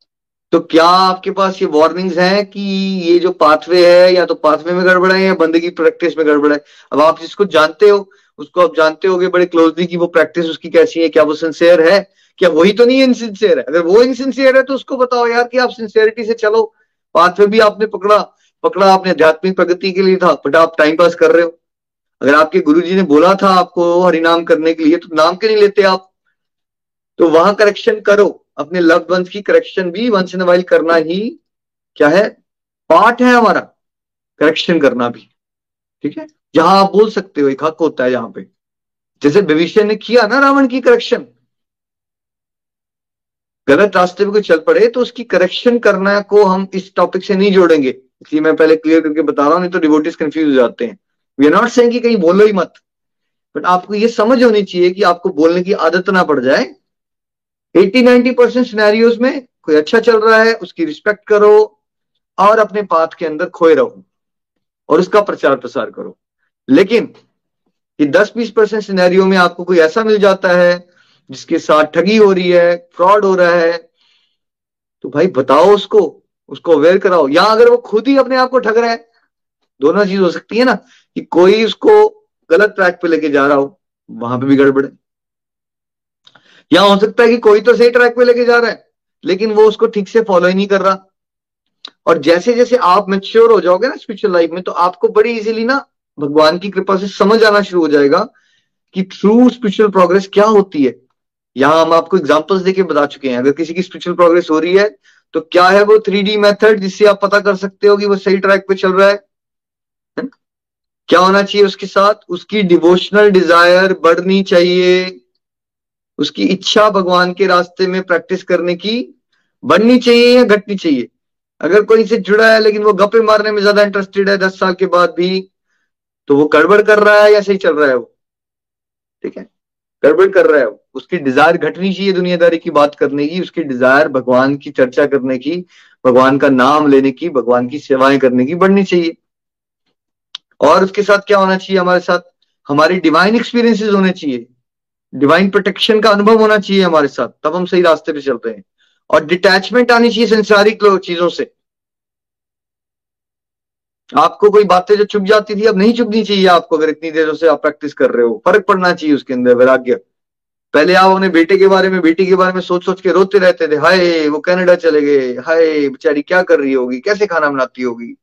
Speaker 1: तो क्या आपके पास ये वार्निंग्स हैं कि ये जो पाथवे है, या तो पाथवे में गड़बड़ है, या बंदगी प्रैक्टिस में गड़बड़ है? अब आप जिसको जानते हो, उसको आप जानते हो बड़े क्लोजली कि वो प्रैक्टिस उसकी कैसी है, क्या वो सिंसियर है? क्या वही तो नहीं इनसिंसियर है? अगर वो इनसिंसियर है तो उसको बताओ यार कि आप सिंसियरिटी से चलो। पाथवे भी आपने पकड़ा। पकड़ा आपने आध्यात्मिक प्रगति के लिए था, बट आप टाइम पास कर रहे हो। अगर आपके गुरु जी ने बोला था आपको हरिनाम करने के लिए तो नाम क्यों नहीं लेते आप? तो वहाँ करेक्शन करो। अपने वंस की करेक्शन भी वंस इन वाइल करना ही क्या है? पार्ट है हमारा करेक्शन करना भी। ठीक है? जहाँ आप बोल सकते हो, एक हक होता है जहाँ पे। जैसे भविष्य ने किया ना रावण की करेक्शन गलत रास्ते पे कोई चल पड़े तो उसकी करेक्शन करना को हम इस टॉपिक से नहीं जोड़ेंगे। इसलिए मैं पहले क्लियर करके बता रहा हूँ, नहीं तो डिवोटिस कंफ्यूज हो जाते हैं। वी आर नॉट कि कहीं बोलो ही मत। बट आपको ये समझ होनी चाहिए कि आपको बोलने की आदत ना पड़ जाए। 80 90 परसेंट सिनेरियोज में कोई अच्छा चल रहा है, उसकी रिस्पेक्ट करो और अपने पाथ के अंदर खोए रहो और उसका प्रचार प्रसार करो। लेकिन ये 10-20 परसेंट सिनेरियो में आपको कोई ऐसा मिल जाता है जिसके साथ ठगी हो रही है फ्रॉड हो रहा है तो भाई बताओ उसको उसको अवेयर कराओ। या अगर वो खुद ही अपने आप को ठग रहा है, दोनों चीज़ हो सकती है ना। कि कोई उसको गलत ट्रैक पे लेके जा रहा हो, वहाँ पे भी गड़बड़ है। या हो सकता है कि कोई तो सही ट्रैक पे लेके जा रहा है, लेकिन वो उसको ठीक से फॉलो ही नहीं कर रहा। और जैसे जैसे आप मेच्योर हो जाओगे ना स्पिरिचुअल लाइफ में तो आपको बड़ी इजीली ना भगवान की कृपा से समझ आना शुरू हो जाएगा कि ट्रू स्पिरिचुअल प्रोग्रेस क्या होती है। यहाँ हम आपको एग्जाम्पल्स देके बता चुके हैं। अगर किसी की स्पिरिचुअल प्रोग्रेस हो रही है तो क्या है वो थ्री मेथड जिससे आप पता कर सकते हो कि वो सही ट्रैक पे चल रहा है? क्या होना चाहिए उसके साथ? उसकी डिवोशनल डिज़ायर बढ़नी चाहिए। उसकी इच्छा भगवान के रास्ते में प्रैक्टिस करने की बढ़नी चाहिए या घटनी चाहिए? अगर कोई से जुड़ा है लेकिन वो गप्पे मारने में ज़्यादा इंटरेस्टेड है दस साल के बाद भी तो वो गड़बड़ कर रहा है या सही चल रहा है वो? ठीक है? गड़बड़ कर रहा है वो। उसकी डिज़ायर घटनी चाहिए दुनियादारी की बात करने की, उसकी डिज़ायर भगवान की चर्चा करने की, भगवान का नाम लेने की, भगवान की सेवाएँ करने की बढ़नी चाहिए। और उसके साथ क्या होना चाहिए? हमारे साथ, हमारी डिवाइन एक्सपीरियंसेस होने चाहिए। डिवाइन प्रोटेक्शन का अनुभव होना चाहिए हमारे साथ। तब हम सही रास्ते पे चलते हैं। और डिटैचमेंट आनी चाहिए संसारिक चीज़ों से। आपको कोई बातें जो चुप जाती थी, अब नहीं चुपनी चाहिए आपको, अगर इतनी देर से आप प्रैक्टिस कर रहे हो। फ़र्क पड़ना चाहिए उसके अंदर, वैराग्य। पहले आप अपने बेटे के बारे में, बेटी के बारे में सोच सोच के रोते रहते थे। हाय, वो कनाडा चले गए। हाय, बेचारी क्या कर रही होगी? कैसे खाना बनाती होगी?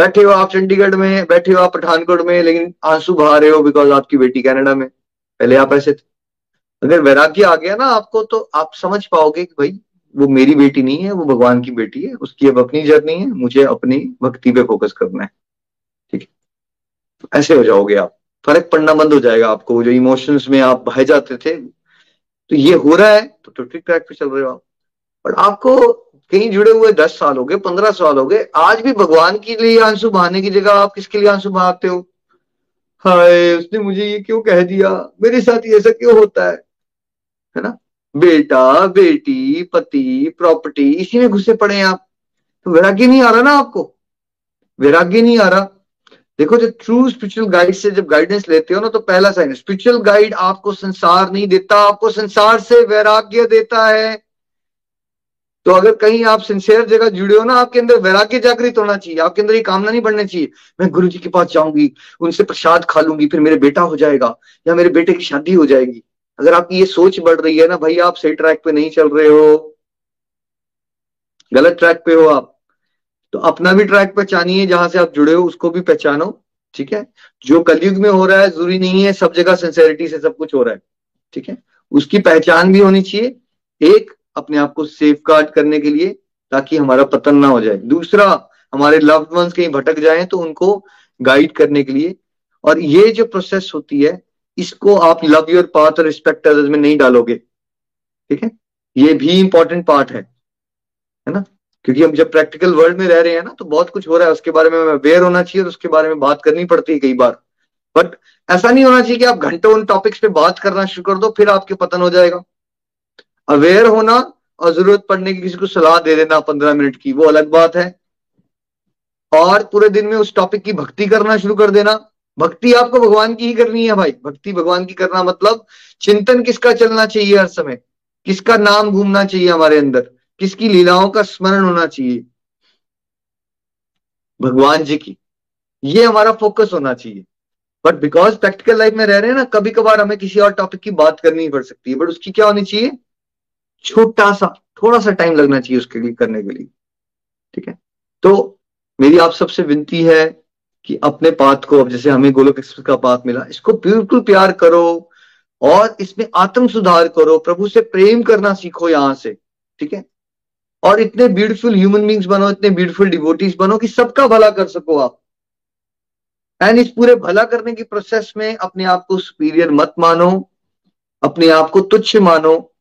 Speaker 1: बैठे हो आप चंडीगढ़ में बैठे हो आप पठानकोट में लेकिन आँसू बहा रहे हो बिकॉज़ आपकी बेटी कनाडा में। पहले आप ऐसे थे। अगर वैराग्य आ गया ना आपको तो आप समझ पाओगे कि भाई वो मेरी बेटी नहीं है वो भगवान की बेटी है उसकी अब अपनी जर्नी है मुझे अपनी भक्ति पे फोकस करना है। ठीक है? ऐसे हो जाओगे आप। फ़र्क पड़ना बंद हो जाएगा आपको जो इमोशंस में आप बह जाते थे। तो ये हो रहा है तो, तो ठीक ट्रैक पे चल रहे हो आप। बट आपको कहीं जुड़े हुए दस साल हो गए, पंद्रह साल हो गए, आज भी भगवान के लिए आँसू बहाने की जगह आप किसके लिए आँसू बहाते हो? हाय, उसने मुझे ये क्यों कह दिया? मेरे साथ ये ऐसा क्यों होता है? है ना? बेटा, बेटी, पति प्रॉपर्टी इसी में घुसे पड़े हैं आप। तो वैराग्य नहीं आ रहा ना आपको? वैराग्य नहीं आ रहा। देखो, जब ट्रू स्पिरिचुअल गाइड से जब गाइडेंस लेते हो ना तो पहला साइन स्पिरिचुअल गाइड आपको संसार नहीं देता, आपको संसार से वैराग्य देता है। तो अगर कहीं आप सिंसियर जगह जुड़े हो ना, आपके अंदर वैराग्य जागृत होना चाहिए, आपके अंदर ये कामना नहीं बढ़नी चाहिए, मैं गुरु जी के पास जाऊँगी, उनसे प्रसाद खा लूँगी, फिर मेरे बेटा हो जाएगा, या मेरे बेटे की शादी हो जाएगी। अगर आपकी ये सोच बढ़ रही है ना, भाई आप सही ट्रैक पे नहीं चल रहे हो, गलत ट्रैक पे हो आप तो अपना भी ट्रैक पहचानिए, जहाँ से आप जुड़े हो, उसको भी पहचानो, ठीक है? जो कलयुग में हो रहा है, ज़रूरी नहीं है, सब जगह सिंसेरिटी से सब कुछ हो रहा है, ठीक है? उसकी पहचान भी होनी चाहिए, एक अपने आप को सेफ़ गार्ड करने के लिए ताकि हमारा पतन ना हो जाए। दूसरा, हमारे लव्ड वंस कहीं भटक जाए तो उनको गाइड करने के लिए। और ये जो प्रोसेस होती है, इसको आप लव योर पाथ और रिस्पेक्ट अदर्स में नहीं डालोगे। ठीक है? ये भी इंपॉर्टेंट पार्ट है। है ना? क्योंकि हम जब प्रैक्टिकल वर्ल्ड में रह रहे हैं ना तो बहुत कुछ हो रहा है। उसके बारे में अवेयर होना चाहिए और उसके बारे में बात करनी पड़ती है कई बार। बट ऐसा नहीं होना चाहिए कि आप घंटों उन टॉपिक्स पे बात करना शुरू कर दो, फिर आपके पतन हो जाएगा। अवेयर होना और ज़रूरत पड़ने की किसी को सलाह दे देना पंद्रह मिनट की, वो अलग बात है। और पूरे दिन में उस टॉपिक की भक्ति करना शुरू कर देना। भक्ति आपको भगवान की ही करनी है भाई। भक्ति भगवान की करना मतलब चिंतन किसका चलना चाहिए हर समय? किसका नाम घूमना चाहिए हमारे अंदर? किसकी लीलाओं का स्मरण होना चाहिए? भगवान जी की। ये हमारा फोकस होना चाहिए। बट बिकॉज़ प्रैक्टिकल लाइफ में रह रहे हैं ना कभी कभार हमें किसी और टॉपिक की बात करनी पड़ सकती है। बट उसकी क्या होनी चाहिए? छोटा सा, थोड़ा सा टाइम लगना चाहिए उसके लिए करने के लिए। ठीक है? तो मेरी आप सबसे विनती है कि अपने पाथ को, अब जैसे हमें गोलोक एक्सप्रेस का पाथ मिला, इसको बिल्कुल प्यार करो और इसमें आत्म सुधार करो, प्रभु से प्रेम करना सीखो यहाँ से। ठीक है? और इतने ब्यूटीफुल ह्यूमन बींग्स बनो, इतने ब्यूटीफुल डिवोटीज बनो कि सबका भला कर सको आप। एंड इस पूरे भला करने की प्रोसेस में अपने आप को सुपीरियर मत मानो, अपने आप को तुच्छ मानो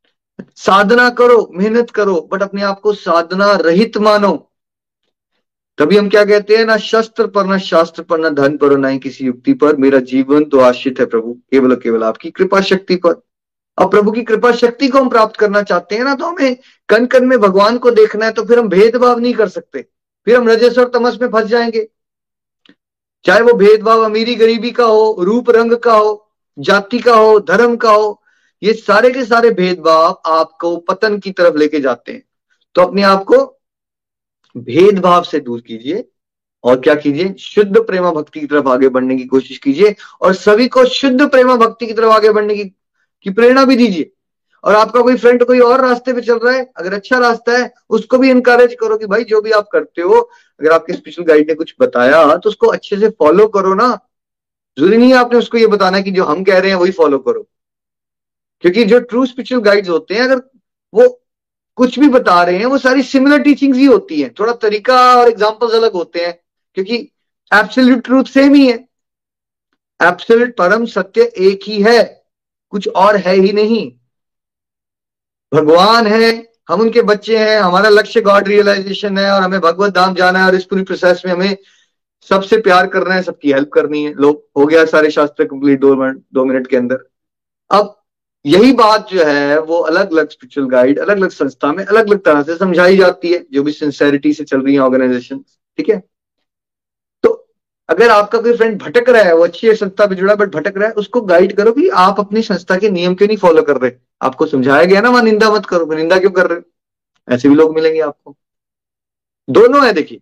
Speaker 1: साधना करो, मेहनत करो बट अपने आप को साधना रहित मानो। तभी हम क्या कहते हैं, ना शस्त्र पर, ना शास्त्र पर, ना धन पर ना ही किसी युक्ति पर। मेरा जीवन तो आश्रित है प्रभु, केवल केवल आपकी कृपा शक्ति पर। अब प्रभु की कृपा शक्ति को हम प्राप्त करना चाहते हैं ना तो हमें कन कन में भगवान को देखना है तो फिर हम भेदभाव नहीं कर सकते। फिर हम रजस और तमस में फंस जाएँगे। चाहे वो भेदभाव अमीरी गरीबी का हो रूप रंग का हो, जाति का हो, धर्म का हो ये सारे के सारे भेदभाव आपको पतन की तरफ़ लेके जाते हैं। तो अपने आप को भेदभाव से दूर कीजिए और क्या कीजिए? शुद्ध प्रेमा भक्ति की तरफ़ आगे बढ़ने की कोशिश कीजिए और सभी को शुद्ध प्रेमा भक्ति की तरफ़ आगे बढ़ने की, की प्रेरणा भी दीजिए। और आपका कोई फ्रेंड कोई और रास्ते पे चल रहा है अगर अच्छा रास्ता है उसको भी इनकरेज करो कि भाई जो भी आप करते हो अगर आपके स्पेशल गाइड ने कुछ बताया तो उसको अच्छे से फॉलो करो ना। ज़रूरी नहीं है आपने उसको ये बताना कि जो हम कह रहे हैं वही फॉलो करो। क्योंकि जो ट्रू स्पिरिचुअल गाइड्स होते हैं, अगर वो कुछ भी बता रहे हैं, वो सारी सिमिलर टीचिंग्स ही होती हैं। थोड़ा तरीका और एग्जांपल्स अलग होते हैं, क्योंकि एब्सोल्यूट ट्रूथ सेम ही है। एब्सोल्यूट परम सत्य एक ही है, कुछ और है ही नहीं। भगवान है, हम उनके बच्चे हैं, हमारा लक्ष्य गॉड रियलाइजेशन है, और हमें भगवत धाम जाना है, और इस पूरी प्रोसेस में हमें सबसे प्यार करना है, सबकी हेल्प करनी है। लोग हो गया सारे शास्त्र कंप्लीट दो दो मिनट के अंदर। अब यही बात जो है, वो अलग अलग स्पिरिचुअल गाइड अलग अलग संस्था में अलग अलग तरह से समझाई जाती है, जो भी सिंसेरिटी से चल रही है ऑर्गेनाइजेशन ठीक है? तो अगर आपका कोई फ्रेंड भटक रहा है, वो अच्छी संस्था पे जुड़ा बट भटक रहा है, उसको गाइड करो कि आप अपनी संस्था के नियम क्यों नहीं फॉलो कर रहे? आपको समझाया गया ना, वहाँ निंदा मत करो निंदा क्यों कर रहे ऐसे भी लोग मिलेंगे आपको। दोनों है, देखिए।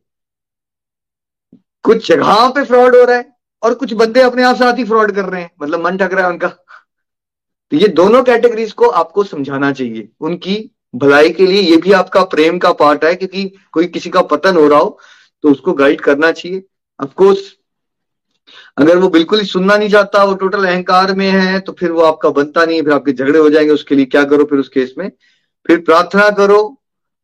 Speaker 1: कुछ जगह पे फ्रॉड हो रहा है, और कुछ बंदे अपने आप साथ ही फ्रॉड कर रहे हैं। मतलब मन ठक रहा है उनका। तो ये दोनों कैटेगरीज को आपको समझाना चाहिए। उनकी भलाई के लिए ये भी आपका प्रेम का पार्ट है, क्योंकि कोई किसी का पतन हो रहा हो तो उसको गाइड करना चाहिए। अफकोर्स अगर वो बिल्कुल ही सुनना नहीं चाहता, वो टोटल अहंकार में है तो फिर वो आपका बनता नहीं है फिर आपके झगड़े हो जाएँगे, उसके लिए क्या करो फिर उस केस में? फिर प्रार्थना करो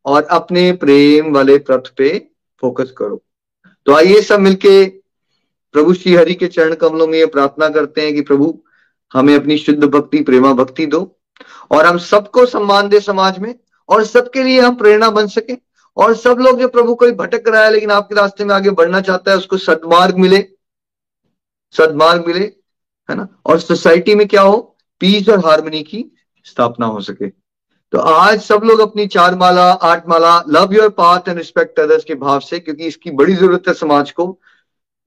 Speaker 1: और अपने प्रेम वाले प्रथ पे फोकस करो। तो आइए सब मिलके प्रभु श्री हरि के चरण कमलों में ये प्रार्थना करते हैं कि प्रभु हमें अपनी शुद्ध भक्ति, प्रेमा भक्ति दो। और हम सबको सम्मान दे समाज में, और सबके लिए हम प्रेरणा बन सके। और सब लोग, जो प्रभु कोई भटक रहा है, लेकिन आपके रास्ते में आगे बढ़ना चाहता है, उसको सदमार्ग मिले। सदमार्ग मिले, है ना? और सोसाइटी में क्या हो? पीस और हारमोनी की स्थापना हो सके। तो आज सब लोग अपनी चार माला, आठ माला love your path and respect others के भाव से, क्योंकि इसकी बड़ी ज़रूरत है समाज को।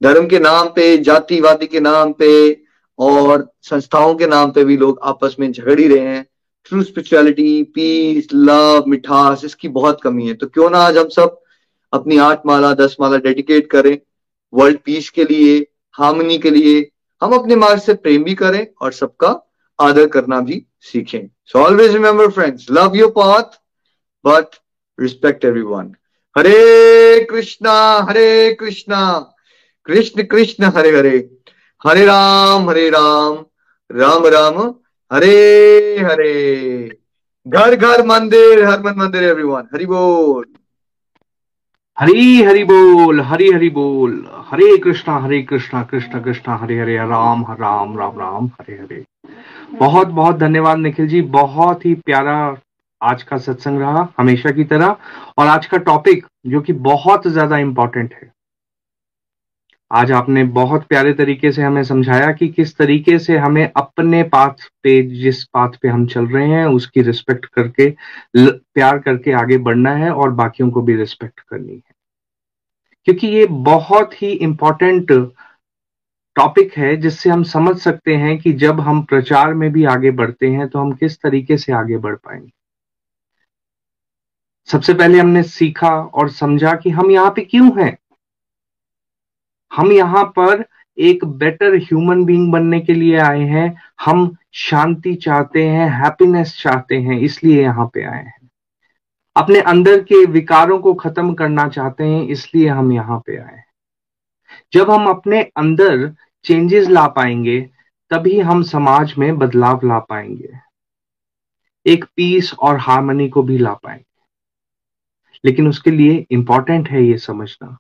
Speaker 1: धर्म के नाम पे, जातिवादी के नाम पे और संस्थाओं के नाम पे भी लोग आपस में झगड़ ही रहे हैं। ट्रू स्पिरिचुअलिटी पीस लव मिठास, इसकी बहुत कमी है। तो क्यों ना आज हम सब अपनी आठ माला, दस माला डेडिकेट करें वर्ल्ड पीस के लिए हार्मनी के लिए। हम अपने मार्ग से प्रेम भी करें और सबका आदर करना भी सीखें। So always remember friends love your path but respect everyone Hare Krishna Hare Krishna. Krishna Krishna, Hare Hare. Hare Ram Hare Ram Ram Ram, Hare Hare. घर घर, मंदिर, हर मन मंदिर एवरीवन हरि बोल।
Speaker 4: हरी, हरि बोल, हरी, हरि बोल, हरे कृष्णा हरे कृष्णा, कृष्ण, कृष्णा, हरे हरे, राम राम राम राम, हरे हरे। बहुत बहुत धन्यवाद निखिल जी, बहुत ही प्यारा आज का सत्संग रहा, हमेशा की तरह। और आज का टॉपिक जो कि बहुत ज़्यादा इंपॉर्टेंट है। आज आपने बहुत प्यारे तरीके से हमें समझाया कि किस तरीके से हमें अपने पाथ पे, जिस पाथ पे हम चल रहे हैं, उसकी रिस्पेक्ट करके प्यार करके आगे बढ़ना है और बाकियों को भी रिस्पेक्ट करनी है। क्योंकि ये बहुत ही इंपॉर्टेंट टॉपिक है, जिससे हम समझ सकते हैं कि जब हम प्रचार में भी आगे बढ़ते हैं तो हम किस तरीके से आगे बढ़ पाएँगे। सबसे पहले हमने सीखा और समझा कि हम यहाँ पे क्यों हैं? हम यहाँ पर एक बेटर ह्यूमन बीइंग बनने के लिए आए हैं। हम शांति चाहते हैं हैप्पीनेस चाहते हैं, इसलिए यहाँ पे आए हैं। अपने अंदर के विकारों को खत्म करना चाहते हैं, इसलिए हम यहाँ पे आए हैं। जब हम अपने अंदर चेंजेस ला पाएँगे, तभी हम समाज में बदलाव ला पाएँगे। एक पीस और हार्मनी को भी ला पाएँगे। लेकिन उसके लिए इंपॉर्टेंट है ये समझना।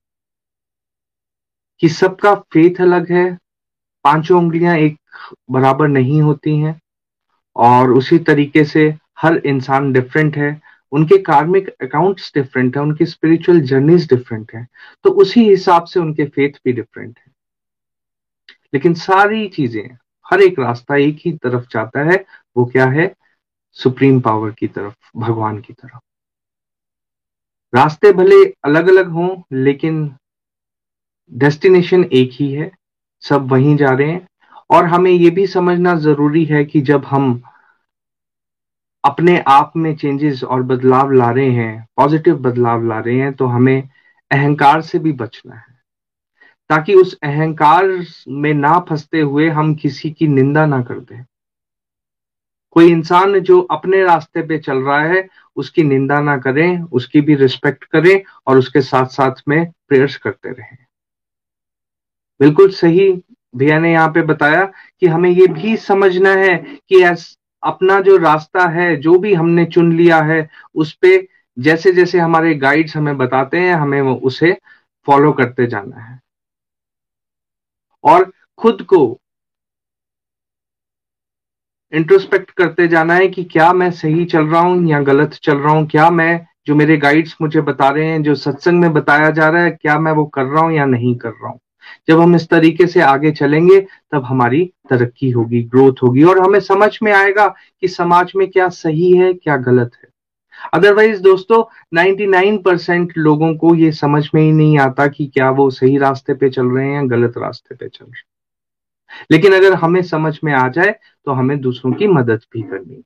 Speaker 4: कि सबका फेथ अलग है, पाँचों उंगलियाँ एक बराबर नहीं होती हैं, और उसी तरीके से हर इंसान डिफरेंट है। उनके कार्मिक अकाउंट्स डिफरेंट है, उनकी स्पिरिचुअल जर्नीज डिफरेंट है तो उसी हिसाब से उनके फेथ भी डिफरेंट है। लेकिन सारी चीज़ें, हर एक रास्ता एक ही तरफ़ जाता है, वो क्या है? सुप्रीम पावर की तरफ़, भगवान की तरफ़। रास्ते भले अलग अलग हों, लेकिन डेस्टिनेशन एक ही है, सब वहीं जा रहे हैं। और हमें ये भी समझना ज़रूरी है कि जब हम अपने आप में चेंजेस और बदलाव ला रहे हैं पॉजिटिव बदलाव ला रहे हैं तो हमें अहंकार से भी बचना है। ताकि उस अहंकार में ना फंसते हुए हम किसी की निंदा ना कर दें। कोई इंसान जो अपने रास्ते पे चल रहा है, उसकी निंदा ना करें, उसकी भी रिस्पेक्ट करें और उसके साथ साथ में प्रेयर्स करते रहें। बिल्कुल सही भैया ने यहाँ पे बताया कि हमें ये भी समझना है कि अपना जो रास्ता है, जो भी हमने चुन लिया है, उस पे जैसे जैसे हमारे गाइड्स हमें बताते हैं, हमें वो उसे फॉलो करते जाना है। और खुद को इंट्रोस्पेक्ट करते जाना है कि क्या मैं सही चल रहा हूँ या गलत चल रहा हूँ, क्या मैं जो मेरे गाइड्स मुझे बता रहे हैं, जो सत्संग में बताया जा रहा है, क्या मैं वो कर रहा हूँ या नहीं कर रहा हूँ। जब हम इस तरीके से आगे चलेंगे, तब हमारी तरक्की होगी ग्रोथ होगी और हमें समझ में आएगा कि समाज में क्या सही है, क्या गलत है। अदरवाइज़ दोस्तों 99 परसेंट लोगों को ये समझ में ही नहीं आता कि क्या वो सही रास्ते पे चल रहे हैं या गलत रास्ते पे चल रहे हैं। लेकिन अगर हमें समझ में आ जाए तो हमें दूसरों की मदद भी करनी।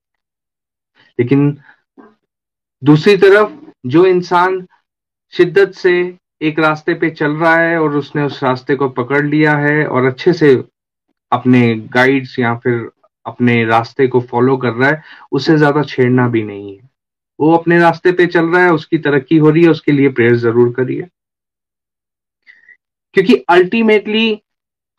Speaker 4: लेकिन दूसरी तरफ़, जो इंसान शिद्दत से एक रास्ते पे चल रहा है और उसने उस रास्ते को पकड़ लिया है और अच्छे से अपने गाइड्स या फिर अपने रास्ते को फॉलो कर रहा है, उससे ज़्यादा छेड़ना भी नहीं है। वो अपने रास्ते पे चल रहा है, उसकी तरक्की हो रही है, उसके लिए प्रेयर ज़रूर करिए। क्योंकि अल्टीमेटली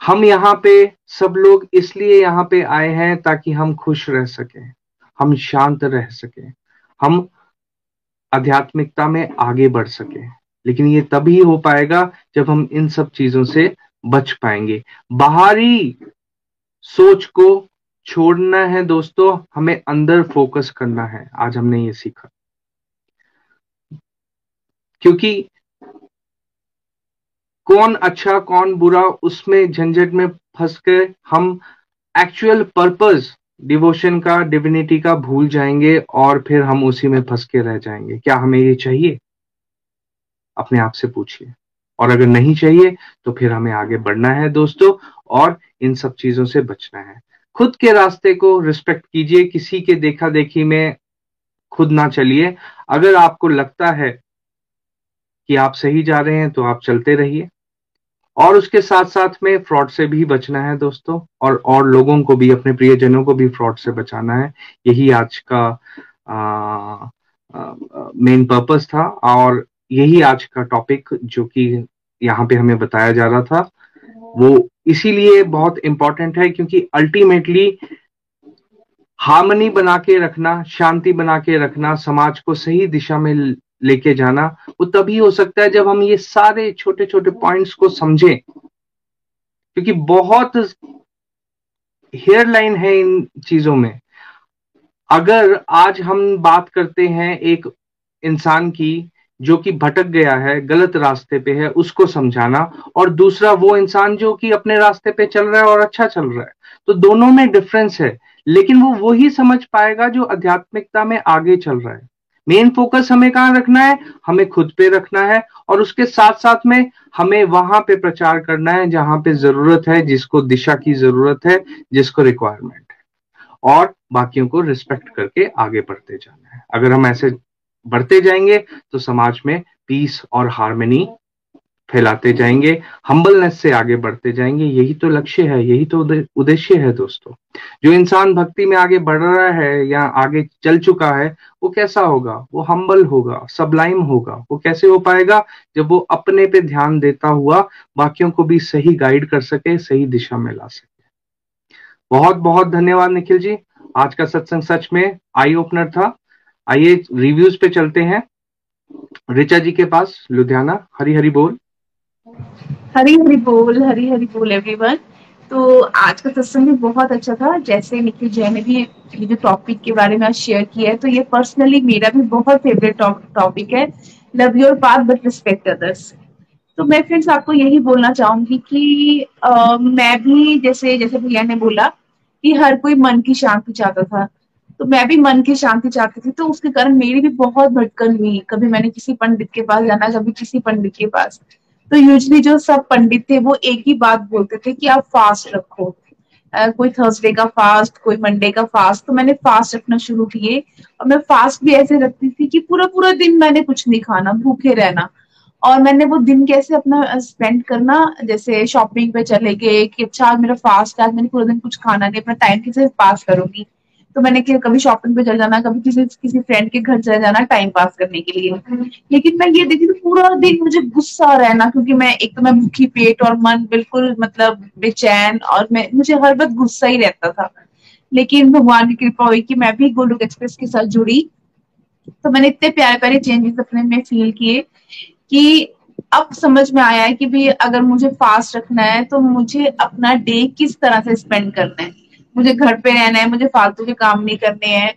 Speaker 4: हम यहाँ पे सब लोग इसलिए यहाँ पे आए हैं ताकि हम खुश रह सकें, हम शांत रह सकें, हम आध्यात्मिकता में आगे बढ़ सकें। लेकिन ये तभी हो पाएगा जब हम इन सब चीज़ों से बच पाएँगे। बाहरी सोच को छोड़ना है दोस्तों, हमें अंदर फोकस करना है। आज हमने ये सीखा। क्योंकि कौन अच्छा कौन बुरा, उसमें झंझट में फंस के हम एक्चुअल पर्पस डिवोशन का डिविनिटी का भूल जाएँगे और फिर हम उसी में फंस के रह जाएँगे। क्या हमें ये चाहिए? अपने आप से पूछिए। और अगर नहीं चाहिए तो फिर हमें आगे बढ़ना है दोस्तों, और इन सब चीज़ों से बचना है। खुद के रास्ते को रिस्पेक्ट कीजिए, किसी के देखा देखी में खुद ना चलिए। अगर आपको लगता है कि आप सही जा रहे हैं तो आप चलते रहिए। और उसके साथ साथ में फ्रॉड से भी बचना है दोस्तों, और और लोगों को भी, अपने प्रियजनों को भी फ्रॉड से बचाना है। यही आज का मेन पर्पस था, और यही आज का टॉपिक जो कि यहाँ पे हमें बताया जा रहा था। वो इसीलिए बहुत इंपॉर्टेंट है क्योंकि अल्टीमेटली हार्मनी बना के रखना, शांति बना के रखना, समाज को सही दिशा में लेके जाना, वो तभी हो सकता है जब हम ये सारे छोटे छोटे पॉइंट्स को समझें। क्योंकि बहुत हेयर लाइन है इन चीज़ों में। अगर आज हम बात करते हैं एक इंसान की जो कि भटक गया है, गलत रास्ते पे है, उसको समझाना। और दूसरा, वो इंसान जो कि अपने रास्ते पे चल रहा है और अच्छा चल रहा है। तो दोनों में डिफरेंस है, लेकिन वो वही समझ पाएगा जो आध्यात्मिकता में आगे चल रहा है। मेन फोकस हमें कहाँ रखना है? हमें खुद पे रखना है और उसके साथ साथ में हमें वहाँ पे प्रचार करना है जहाँ पे ज़रूरत है, जिसको दिशा की ज़रूरत है, जिसको रिक्वायरमेंट है। और बाकियों को रिस्पेक्ट करके आगे बढ़ते जाना है। अगर हम ऐसे बढ़ते जाएँगे तो समाज में पीस और हारमोनी फैलाते जाएँगे हम्बलनेस से आगे बढ़ते जाएँगे, यही तो लक्ष्य है, यही तो उद्देश्य है दोस्तों। जो इंसान भक्ति में आगे बढ़ रहा है या आगे चल चुका है, वो कैसा होगा? वो हम्बल होगा सबलाइम होगा। वो कैसे हो पाएगा? जब वो अपने पे ध्यान देता हुआ बाकियों को भी सही गाइड कर सके, सही दिशा में ला सके। बहुत बहुत धन्यवाद निखिल जी। आज का सत्संग सच में आई ओपनर था। आइए रिव्यूज़ पे चलते हैं। रिचा जी के पास लुधियाना हरी हरी बोल।
Speaker 5: हरी हरी बोल हरी हरी बोल एवरीवन तो आज का सत्संग भी बहुत अच्छा था जैसे निखिल जैन ने भी ये जो टॉपिक के बारे में शेयर किया है तो ये पर्सनली मेरा भी बहुत फेवरेट टॉपिक है। Love your path but respect others तो मैं फ्रेंड्स आपको यही बोलना चाहूँगी कि आ, मैं भी जैसे जैसे भैया ने बोला कि हर कोई मन की शांति चाहता था। तो मैं भी मन की शांति चाहती थी तो उसके कारण मेरी भी बहुत भटकन हुई। कभी मैंने किसी पंडित के पास जाना कभी किसी पंडित के पास। तो यूजली जो सब पंडित थे वो एक ही बात बोलते थे कि आप फास्ट रखो। uh, कोई थर्सडे का फास्ट कोई मंडे का फास्ट तो मैंने फास्ट रखना शुरू किए और मैं फास्ट भी ऐसे रखती थी कि पूरा पूरा दिन मैंने कुछ नहीं खाना भूखे रहना। और मैंने वो दिन कैसे अपना स्पेंड करना जैसे शॉपिंग पे चले गए कि अच्छा मेरा फास्ट आज मैंने पूरा दिन कुछ खाना नहीं अपना टाइम कैसे पास करूँगी? तो मैंने कभी शॉपिंग पे चल जाना, कभी किसी किसी फ्रेंड के घर चले जाना टाइम पास करने के लिए। लेकिन मैं ये देखी तो पूरा दिन मुझे गुस्सा रहना क्योंकि मैं, एक तो मैं भूखी पेट और मन बिल्कुल मतलब बेचैन और मैं, मुझे हर वक्त गुस्सा ही रहता था। लेकिन भगवान की कृपा हुई कि मैं भी गोल्ड एक्सप्रेस के साथ जुड़ी। तो मैंने इतने प्यारे प्यारे चेंजेस अपने में फील किए कि अब समझ में आया है कि भी अगर मुझे फास्ट रखना है तो मुझे अपना डे किस तरह से स्पेंड करना है। मुझे घर पे रहना है, मुझे फालतू के काम नहीं करने हैं।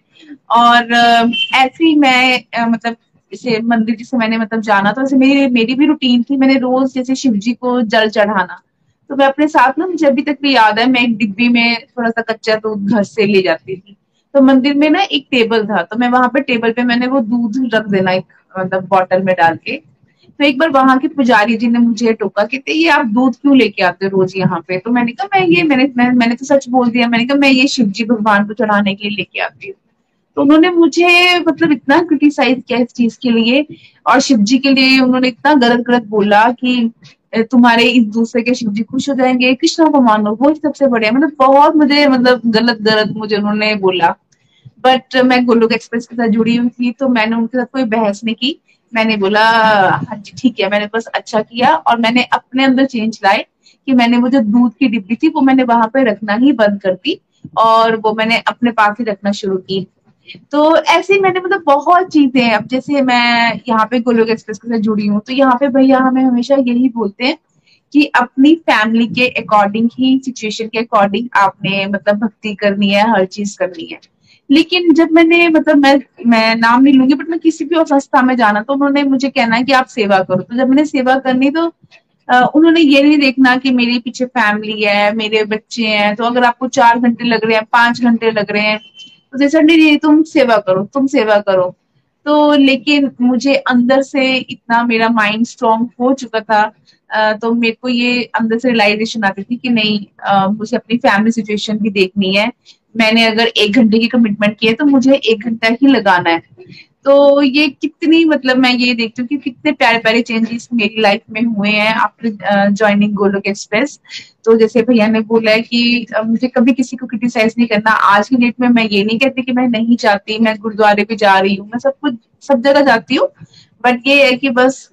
Speaker 5: और ऐसे ही मैं मतलब मंदिर जिसे मैंने मतलब जाना तो मेरी मेरी भी रूटीन थी, मैंने रोज जैसे शिव जी को जल चढ़ाना। तो मैं अपने साथ ना, मुझे अभी तक भी याद है, मैं एक डिब्बी में थोड़ा सा कच्चा दूध घर से ले जाती थी। तो मंदिर में ना एक टेबल था तो मैं वहाँ पे टेबल पे मैंने वो दूध रख देना, एक मतलब बॉटल में डाल के। तो एक बार वहाँ के पुजारी जी ने मुझे टोका कि ये आप दूध क्यों लेके आते हो रोज यहाँ पे? तो मैंने कहा मैं ये मैंने मैं, मैंने तो सच बोल दिया मैंने कहा मैं ये शिव जी भगवान को चढ़ाने के लिए लेके आती हूँ। तो उन्होंने मुझे मतलब इतना क्रिटिसाइज किया इस चीज़ के लिए और शिव जी के लिए उन्होंने इतना गलत गलत बोला कि तुम्हारे इस दूसरे के शिव जी खुश हो जाएँगे कृष्णा को मानो वो सबसे बड़े मतलब बहुत मुझे मतलब गलत गलत मुझे उन्होंने बोला। बट मैं गोलोक एक्सप्रेस के साथ जुड़ी हुई थी तो मैंने उनके साथ कोई बहस नहीं की। मैंने बोला हाँ जी, ठीक है, मैंने बस अच्छा किया और मैंने अपने अंदर चेंज लाए कि मैंने वो जो दूध की डिब्बी थी, वो मैंने वहाँ पे रखना ही बंद कर दी और वो मैंने अपने पास ही रखना शुरू की। तो ऐसे मैंने मतलब बहुत चीज़ें अब जैसे मैं यहाँ पे गोलोक एक्सप्रेस के साथ जुड़ी हूँ तो यहाँ पे भैया हमें हमेशा यही बोलते हैं कि अपनी फैमिली के अकॉर्डिंग ही सिचुएशन के अकॉर्डिंग आपने मतलब भक्ति करनी है, हर चीज़ करनी है। लेकिन जब मैंने मतलब मैं मैं नाम नहीं लूँगी बट मैं किसी भी संस्था में जाना तो उन्होंने मुझे कहना है कि आप सेवा करो। तो जब मैंने सेवा करनी तो उन्होंने ये नहीं देखना कि मेरे पीछे फैमिली है, मेरे बच्चे हैं तो अगर आपको चार घंटे लग रहे हैं, पाँच घंटे लग रहे हैं तो जैसा, नहीं तुम सेवा करो, तुम सेवा करो। तो लेकिन मुझे अंदर से इतना मेरा माइंड स्ट्रॉन्ग हो चुका था तो मेरे को ये अंदर से रिलाइजेशन आती थी कि नहीं मुझे अपनी फैमिली सिचुएशन भी देखनी है। मैंने अगर एक घंटे की कमिटमेंट की है तो मुझे एक घंटा ही लगाना है। तो ये कितनी मतलब मैं ये देखती हूँ कि कितने प्यारे प्यारे चेंजेस मेरी लाइफ में हुए हैं आफ्टर ज्वाइनिंग गोलोक एक्सप्रेस तो जैसे भैया ने बोला है कि मुझे कभी किसी को क्रिटिसाइज नहीं करना। आज की डेट में मैं ये नहीं कहती कि मैं नहीं जाती मैं गुरुद्वारे भी जा रही हूँ, मैं सब कुछ, सब जगह जाती हूँ। बट ये है कि बस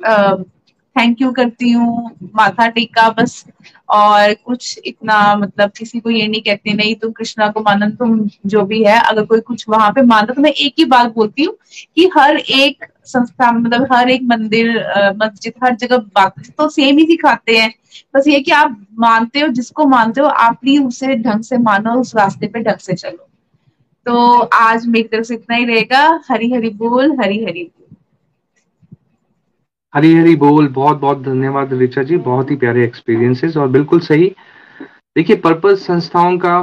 Speaker 5: थैंक यू करती हूँ, माथा टेका बस। और कुछ इतना मतलब किसी को ये नहीं कहती, नहीं, तुम कृष्णा को मानो, तुम जो भी है, अगर कोई कुछ वहाँ पे मानता तो मैं एक ही बात बोलती हूँ कि हर एक संस्था मतलब हर एक मंदिर मस्जिद, हर जगह बात तो सेम ही सिखाते हैं। बस ये कि आप मानते हो, जिसको मानते हो, आप भी उसे ढंग से मानो, उस रास्ते पे ढंग से चलो। तो आज मेरी तरफ़ से इतना ही रहेगा। हरी हरी बोल हरी हरी बोल।
Speaker 4: हरी हरी बोल, बहुत बहुत धन्यवाद ऋचा जी, बहुत ही प्यारे एक्सपीरियंसेस और बिल्कुल सही। देखिए पर्पस संस्थाओं का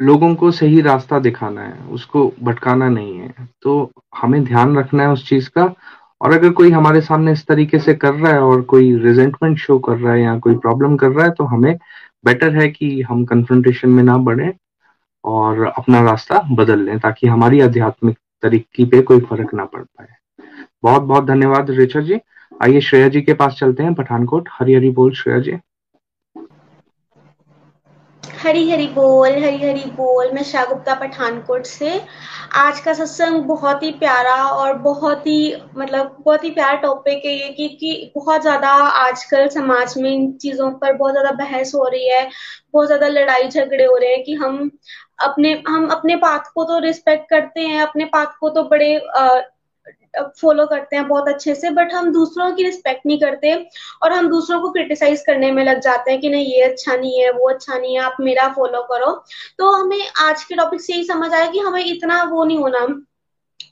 Speaker 4: लोगों को सही रास्ता दिखाना है, उसको भटकाना नहीं है। तो हमें ध्यान रखना है उस चीज़ का और अगर कोई हमारे सामने इस तरीके से कर रहा है और कोई रिजेंटमेंट शो कर रहा है या कोई प्रॉब्लम कर रहा है तो हमें बेटर है कि हम कन्फ्रंटेशन में ना बढ़े और अपना रास्ता बदल लें ताकि हमारी आध्यात्मिक तरीके पे कोई फ़र्क ना पड़ पाए। बहुत बहुत धन्यवाद रिचा जी। आइए श्रेया जी के पास चलते हैं पठानकोट। हरी हरी बोल श्रेया जी।
Speaker 3: हरी हरी बोल हरी हरी बोल। मैं शाह गुप्ता पठानकोट से। आज का सत्संग बहुत ही प्यारा और बहुत ही मतलब बहुत ही प्यारा टॉपिक है ये कि, कि बहुत ज़्यादा आजकल समाज में इन चीज़ों पर बहुत ज़्यादा बहस हो रही है बहुत ज़्यादा लड़ाई झगड़े हो रहे हैं कि हम अपने हम अपने पाथ को तो रिस्पेक्ट करते हैं अपने पाथ को तो बड़े फॉलो करते हैं बहुत अच्छे से बट हम दूसरों की रिस्पेक्ट नहीं करते और हम दूसरों को क्रिटिसाइज करने में लग जाते हैं कि नहीं, ये अच्छा नहीं है, वो अच्छा नहीं है, आप मेरा फॉलो करो। तो हमें आज के टॉपिक से यही समझ आया कि हमें इतना वो नहीं होना।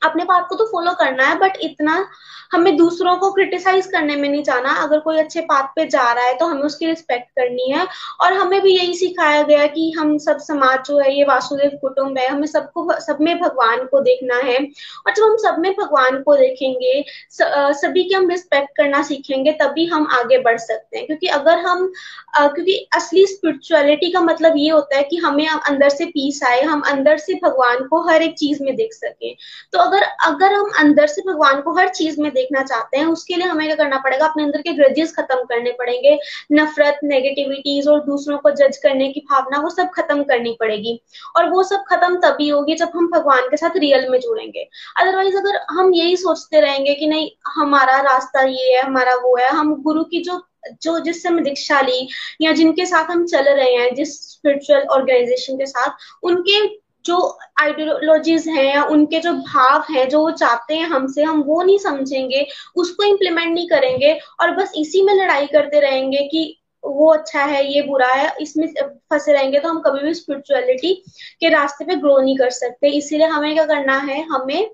Speaker 3: अपने बात को तो फॉलो करना है बट इतना हमें दूसरों को क्रिटिसाइज करने में नहीं जाना। अगर कोई अच्छे पाथ पे जा रहा है तो हमें उसकी रिस्पेक्ट करनी है। और हमें भी यही सिखाया गया कि हम सब समाज जो है ये वासुदेव कुटुंब है हमें सबको सब में भगवान को देखना है। और जब हम सब में भगवान को देखेंगे स, सभी की हम रिस्पेक्ट करना सीखेंगे तभी हम आगे बढ़ सकते हैं। क्योंकि अगर हम क्योंकि असली स्पिरिचुअलिटी का मतलब ये होता है कि हमें अंदर से पीस आए हम अंदर से भगवान को हर एक चीज़ में देख सके। तो अगर अगर हम अंदर से भगवान को हर चीज़ में देखना चाहते हैं, उसके लिए हमें क्या करना पड़ेगा? अपने अंदर के ग्रजेस खत्म करने पड़ेंगे, नफरत नेगेटिविटीज और दूसरों को जज करने की भावना, वो सब खत्म करनी पड़ेगी। और वो सब खत्म तभी होगी जब हम भगवान के साथ रियल में जुड़ेंगे। अदरवाइज़ अगर हम यही सोचते रहेंगे कि नहीं, हमारा रास्ता ये है, हमारा वो है, हम गुरु की जो जो जिससे हम दीक्षा ली या जिनके साथ हम चल रहे हैं, जिस स्पिरिचुअल ऑर्गेनाइजेशन के साथ, उनके जो आइडियोलॉजीज हैं या उनके जो भाव हैं, जो वो चाहते हैं हमसे, हम वो नहीं समझेंगे, उसको इम्प्लीमेंट नहीं करेंगे और बस इसी में लड़ाई करते रहेंगे कि वो अच्छा है, ये बुरा है, इसमें फंसे रहेंगे तो हम कभी भी स्पिरिचुअलिटी के रास्ते पे ग्रो नहीं कर सकते। इसीलिए हमें क्या करना है, हमें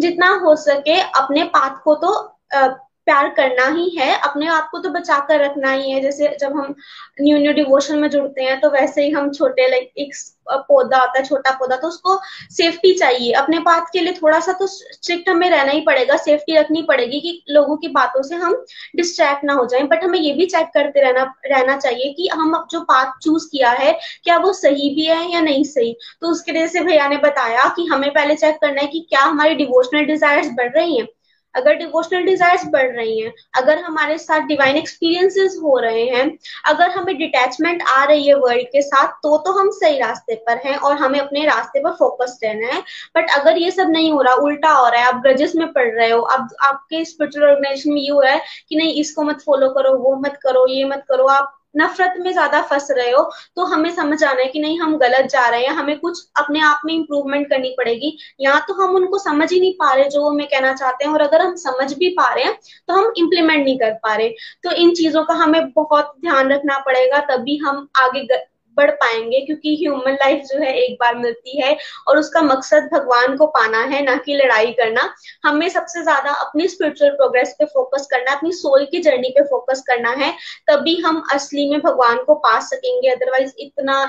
Speaker 3: जितना हो सके अपने पाथ को तो प्यार करना ही है, अपने आप को तो बचा कर रखना ही है। जैसे जब हम न्यू न्यू डिवोशन में जुड़ते हैं तो वैसे ही हम छोटे लाइक एक पौधा होता है, छोटा पौधा तो उसको सेफ्टी चाहिए। अपने पाथ के लिए थोड़ा सा तो स्ट्रिक्ट हमें रहना ही पड़ेगा सेफ्टी रखनी पड़ेगी कि लोगों की बातों से हम डिस्ट्रैक्ट ना हो जाएँ। बट हमें ये भी चेक करते रहना रहना चाहिए कि हम अब जो पाथ चूज़ किया है, क्या वो सही भी है या नहीं सही? तो उसके वजह से भैया ने बताया कि हमें पहले चेक करना है कि क्या हमारी डिवोशनल डिजायर्स बढ़ रही हैं। अगर डिवोशनल डिजायर्स बढ़ रही हैं, अगर हमारे साथ डिवाइन एक्सपीरियंसेस हो रहे हैं, अगर हमें डिटैचमेंट आ रही है वर्ल्ड के साथ तो तो हम सही रास्ते पर हैं और हमें अपने रास्ते पर फोकस रहना है। बट अगर ये सब नहीं हो रहा, उल्टा हो रहा है, आप ग्रजेस में पढ़ रहे हो, अब आपके स्पिरिचुअल ऑर्गेनाइजेशन में ये हो रहा है कि नहीं, इसको मत फॉलो करो, वो मत करो, ये मत करो, आप नफरत में ज़्यादा फंस रहे हो तो हमें समझ आना है कि नहीं, हम गलत जा रहे हैं, हमें कुछ अपने आप में इम्प्रूवमेंट करनी पड़ेगी। या तो हम उनको समझ ही नहीं पा रहे, जो हमें कहना चाहते हैं, और अगर हम समझ भी पा रहे हैं तो हम इम्प्लीमेंट नहीं कर पा रहे। तो इन चीज़ों का हमें बहुत ध्यान रखना पड़ेगा, तभी हम आगे बढ़ पाएँगे क्योंकि ह्यूमन लाइफ जो है एक बार मिलती है और उसका मकसद भगवान को पाना है ना कि लड़ाई करना। हमें सबसे ज़्यादा अपनी स्पिरिचुअल प्रोग्रेस पे फोकस करना अपनी सोल की जर्नी पे फोकस करना है तभी हम असली में भगवान को पा सकेंगे। अदरवाइज़ इतना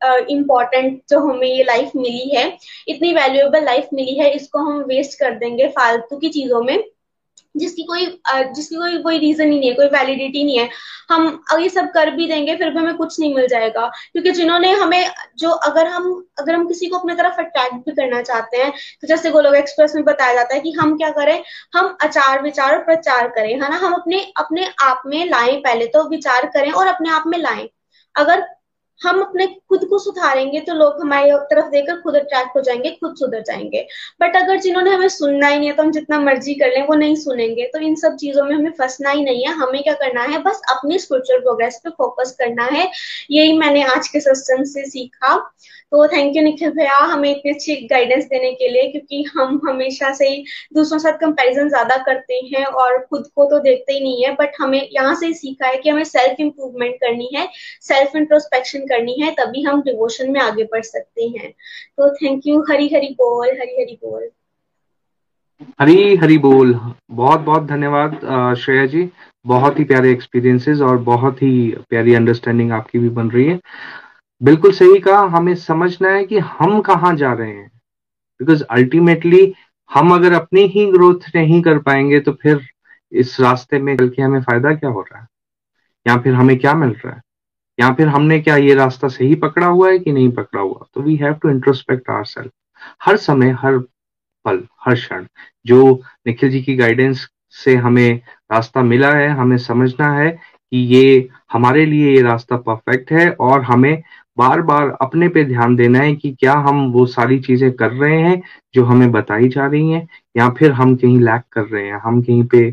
Speaker 3: इंपॉर्टेंट uh, जो हमें ये लाइफ मिली है इतनी वैल्यूएबल लाइफ मिली है इसको हम वेस्ट कर देंगे फालतू की चीज़ों में। जिसकी कोई जिसकी कोई कोई रीजन ही नहीं है, कोई वैलिडिटी नहीं है। हम ये सब कर भी देंगे, फिर भी हमें कुछ नहीं मिल जाएगा। क्योंकि जिन्होंने हमें, जो अगर हम अगर हम किसी को अपने तरफ़ अट्रैक्ट भी करना चाहते हैं तो जैसे गोलोक एक्सप्रेस में बताया जाता है कि हम क्या करें? हम आचार विचार और प्रचार करें, है ना? हम अपने अपने आप में लाएँ पहले तो विचार करें और अपने आप में लाएँ। अगर हम अपने खुद को सुधारेंगे तो लोग हमारी तरफ़ देखकर खुद अट्रैक्ट हो जाएँगे, खुद सुधर जाएँगे। बट अगर जिन्होंने हमें सुनना ही नहीं है तो हम जितना मर्ज़ी कर लें, वो नहीं सुनेंगे। तो इन सब चीज़ों में हमें फंसना ही नहीं है। हमें क्या करना है? बस अपनी स्पिरिचुअल प्रोग्रेस पे फोकस करना है। यही मैंने आज के सत्संग से सीखा। तो थैंक यू निखिल भैया, हमें इतनी अच्छी गाइडेंस देने के लिए, क्योंकि हम हमेशा से ही दूसरों साथ कंपैरिजन ज़्यादा करते हैं और खुद को तो देखते ही नहीं है बट हमें यहाँ से सीखा है कि हमें सेल्फ इम्प्रूवमेंट करनी है सेल्फ इंट्रोस्पेक्शन करनी है, तभी हम डिवोशन में आगे बढ़ सकते हैं। तो थैंक यू हरी हरी बोल, हरी हरी बोल।
Speaker 4: हरी हरी बोल, बहुत बहुत धन्यवाद श्रेया जी। बहुत ही प्यारे एक्सपीरियंसेस और बहुत ही प्यारी अंडरस्टैंडिंग आपकी भी बन रही है। बिल्कुल सही कहा, हमें समझना है कि हम कहाँ जा रहे हैं। बिकॉज़ अल्टीमेटली हम अगर अपनी ही ग्रोथ नहीं कर पाएँगे तो फिर इस रास्ते में चल के हमें फ़ायदा क्या हो रहा है? या फिर हमें क्या मिल रहा है? या फिर हमने क्या ये रास्ता सही पकड़ा हुआ है कि नहीं पकड़ा हुआ? तो we have to introspect our self हर समय, हर पल, हर क्षण, जो निखिल जी की गाइडेंस से हमें रास्ता मिला है, हमें समझना है कि ये हमारे लिए ये रास्ता परफेक्ट है और हमें बार बार अपने पे ध्यान देना है कि क्या हम वो सारी चीज़ें कर रहे हैं जो हमें बताई जा रही हैं, या फिर हम कहीं लैक कर रहे हैं, हम कहीं पे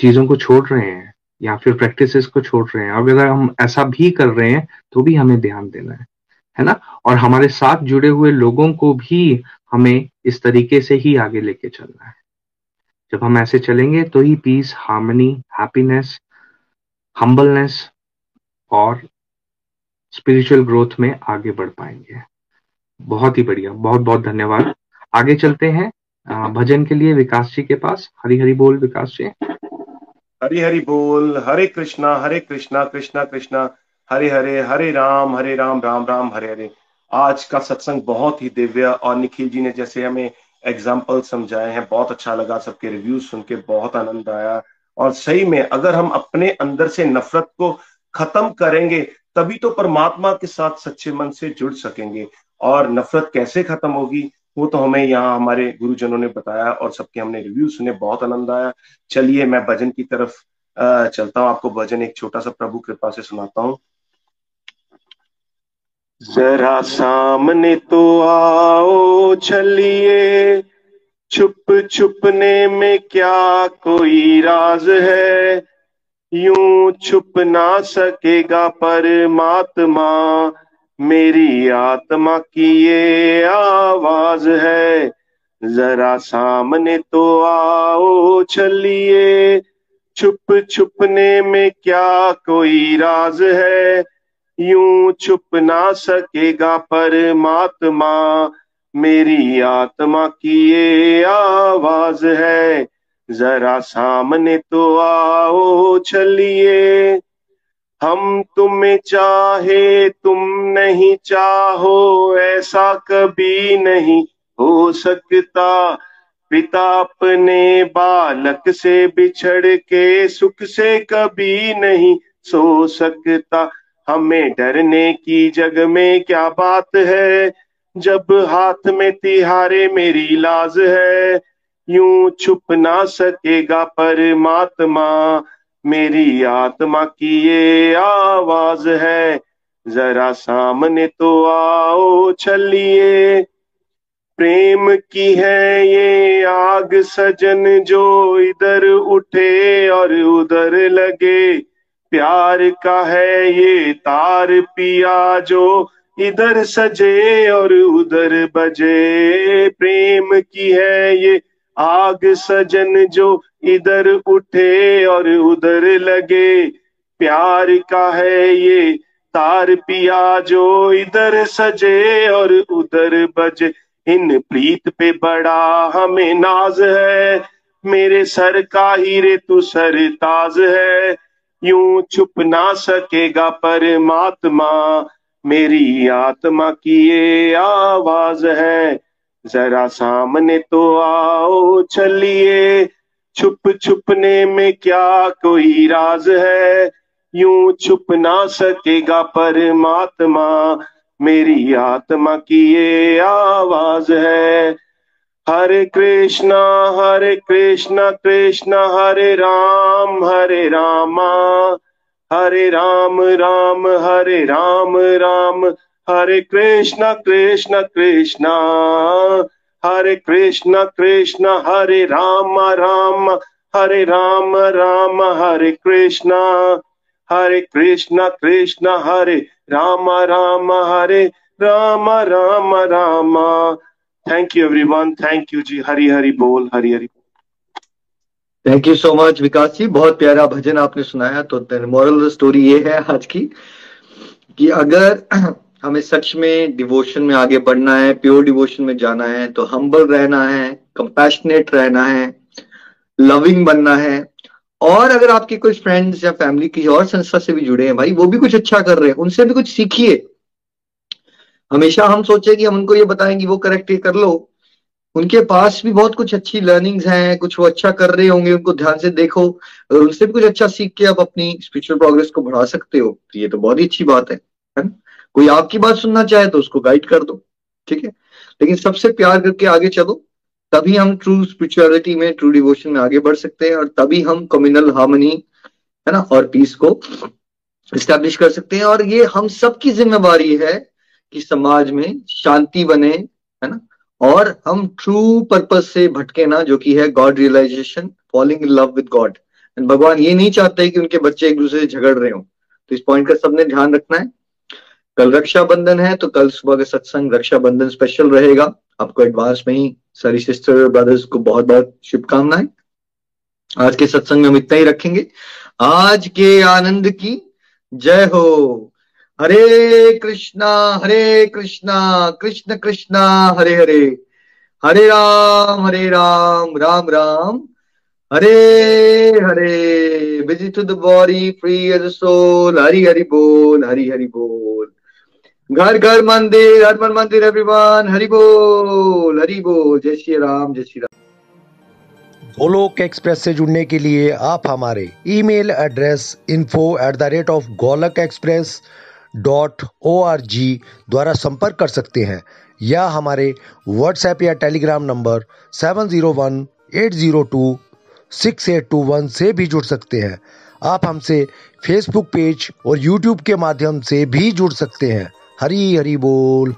Speaker 4: चीज़ों को छोड़ रहे हैं, या फिर प्रैक्टिसेस को छोड़ रहे हैं। और अगर हम ऐसा भी कर रहे हैं तो भी हमें ध्यान देना है है ना? और हमारे साथ जुड़े हुए लोगों को भी हमें इस तरीके से ही आगे लेके चलना है। जब हम ऐसे चलेंगे तो ही पीस हार्मनी हैप्पीनेस हम्बलनेस और स्पिरिचुअल ग्रोथ में आगे बढ़ पाएँगे। बहुत ही बढ़िया, बहुत बहुत धन्यवाद। आगे चलते हैं भजन के लिए विकास जी के पास। हरी हरी बोल विकास जी।
Speaker 6: हरी हरी बोल, हरे कृष्णा हरे कृष्णा कृष्णा कृष्णा। हरे हरे हरे राम हरे राम राम राम, हरे हरे। आज का सत्संग बहुत ही दिव्य और निखिल जी ने जैसे हमें एग्ज़ाम्पल समझाए हैं। बहुत अच्छा लगा सबके रिव्यूज़ सुन के, बहुत आनंद आया। और सही में अगर हम अपने अंदर से नफरत को खत्म करेंगे तभी तो परमात्मा के साथ सच्चे मन से जुड़ सकेंगे। और नफरत कैसे खत्म होगी, वो तो हमें यहाँ हमारे गुरुजनों ने बताया और सबके हमने रिव्यू सुने, बहुत आनंद आया। चलिए, मैं भजन की तरफ़ चलता हूँ। आपको भजन एक छोटा सा प्रभु कृपा से सुनाता हूँ। जरा सामने तो आओ, चलिए। छुप छुपने में क्या कोई राज है? यूँ छुप ना सकेगा परमात्मा। मेरी आत्मा की ये आवाज़ है, जरा सामने तो आओ चलिए। छुप छुपने में क्या कोई राज है? यूँ छुप ना सकेगा परमात्मा। मेरी आत्मा की ये आवाज़ है जरा सामने तो आओ चलिए। हम तुम्हें चाहे, तुम नहीं चाहो, ऐसा कभी नहीं हो सकता। पिता अपने बालक से बिछड़ के सुख से कभी नहीं सो सकता। हमें डरने की जग में क्या बात है? जब हाथ में तिहारे मेरी लाज है यूँ छुप ना सकेगा परमात्मा। मेरी आत्मा की ये आवाज़ है, जरा सामने तो आओ चलिए प्रेम की है ये आग सजन जो इधर उठे और उधर लगे। प्यार का है ये तार पिया जो इधर सजे और उधर बजे। प्रेम की है ये आग सजन जो इधर उठे और उधर लगे। प्यार का है ये तार पिया जो इधर सजे और उधर बजे। इन प्रीत पे बड़ा हमें नाज है। मेरे सर का हीरे तू सर ताज है। यूँ छुप ना सकेगा परमात्मा। मेरी आत्मा की ये आवाज़ है। जरा सामने तो आओ, चलिए। छुप छुपने में क्या कोई राज है? यूँ छुप ना सकेगा परमात्मा। मेरी आत्मा की ये आवाज़ है। Hare Krishna Hare Krishna Krishna, Hare Ram, Hare Rama. Hare Ram Ram, Hare Ram Ram. Hare Krishna Krishna Krishna. Hare Krishna Krishna, Hare Ram Ram. Hare Ram Ram, Hare Krishna. Hare Krishna Krishna, Hare Ram Ram, Hare Ram Ram Ram. Thank you everyone thank you ji. Hari Hari बोल, Hari Hari
Speaker 1: thank you so much Vikas ji. बहुत प्यारा भजन आपने सुनाया। तो moral story ये है आज की कि अगर हमें सच में डिवोशन में आगे बढ़ना है प्योर डिवोशन में जाना है तो हम्बल रहना है कंपैशनेट रहना है लविंग बनना है। और अगर आपके कुछ फ्रेंड्स या फैमिली किसी और संस्था से भी जुड़े हैं, भाई, वो भी कुछ अच्छा कर रहे हैं, उनसे भी कुछ सीखिए। हमेशा हम सोचे कि हम उनको ये बताएँ कि वो करेक्ट ये कर लो। उनके पास भी बहुत कुछ अच्छी लर्निंग्स हैं, कुछ वो अच्छा कर रहे होंगे, उनको ध्यान से देखो अगर उनसे भी कुछ अच्छा सीख के आप अपनी स्पिरिचुअल प्रोग्रेस को बढ़ा सकते हो। तो ये तो बहुत ही अच्छी बात है है कोई आपकी बात सुनना चाहे तो उसको गाइड कर दो, ठीक है? लेकिन सबसे प्यार करके आगे चलो, तभी हम ट्रू स्पिरिचुअलिटी में ट्रू डिवोशन में आगे बढ़ सकते हैं और तभी हम कम्युनल हार्मनी है ना, और पीस को स्टैब्लिश कर सकते हैं। और ये हम सबकी जिम्मेवारी है कि समाज में शांति बने, है ना? और हम ट्रू पर्पज से भटके ना, जो कि है God realisation falling in love with God and भगवान ये नहीं चाहते कि उनके बच्चे एक दूसरे से झगड़ रहे हो। तो इस पॉइंट का सबने ध्यान रखना है। कल रक्षाबंधन है तो कल सुबह का सत्संग रक्षाबंधन स्पेशल रहेगा। आपको एडवांस में ही सारी सिस्टर ब्रदर्स को बहुत बहुत शुभकामनाएँ। आज के सत्संग में हम इतना ही रखेंगे। आज के आनंद की जय हो। Hare Krishna Hare Krishna, Krishna Krishna, Hare Hare. Hare Ram Hare Ram Ram Ram. Hare Hare. Busy to the body free as soul Hari Hari बोल, हरि हरि बोल। घर घर मंदिर हर मन मंदिर एवरीवन हरि बोल हरि बोल, जय श्री राम, जय श्री राम।
Speaker 7: गोलोक एक्सप्रेस से जुड़ने के लिए आप हमारे email address info at the rate of Golok express dot O R G द्वारा संपर्क कर सकते हैं, या हमारे व्हाट्सएप या Telegram number seven zero one eight zero two six eight two one से भी जुड़ सकते हैं। आप हमसे फेसबुक पेज और यूट्यूब के माध्यम से भी जुड़ सकते हैं। हरी हरी बोल।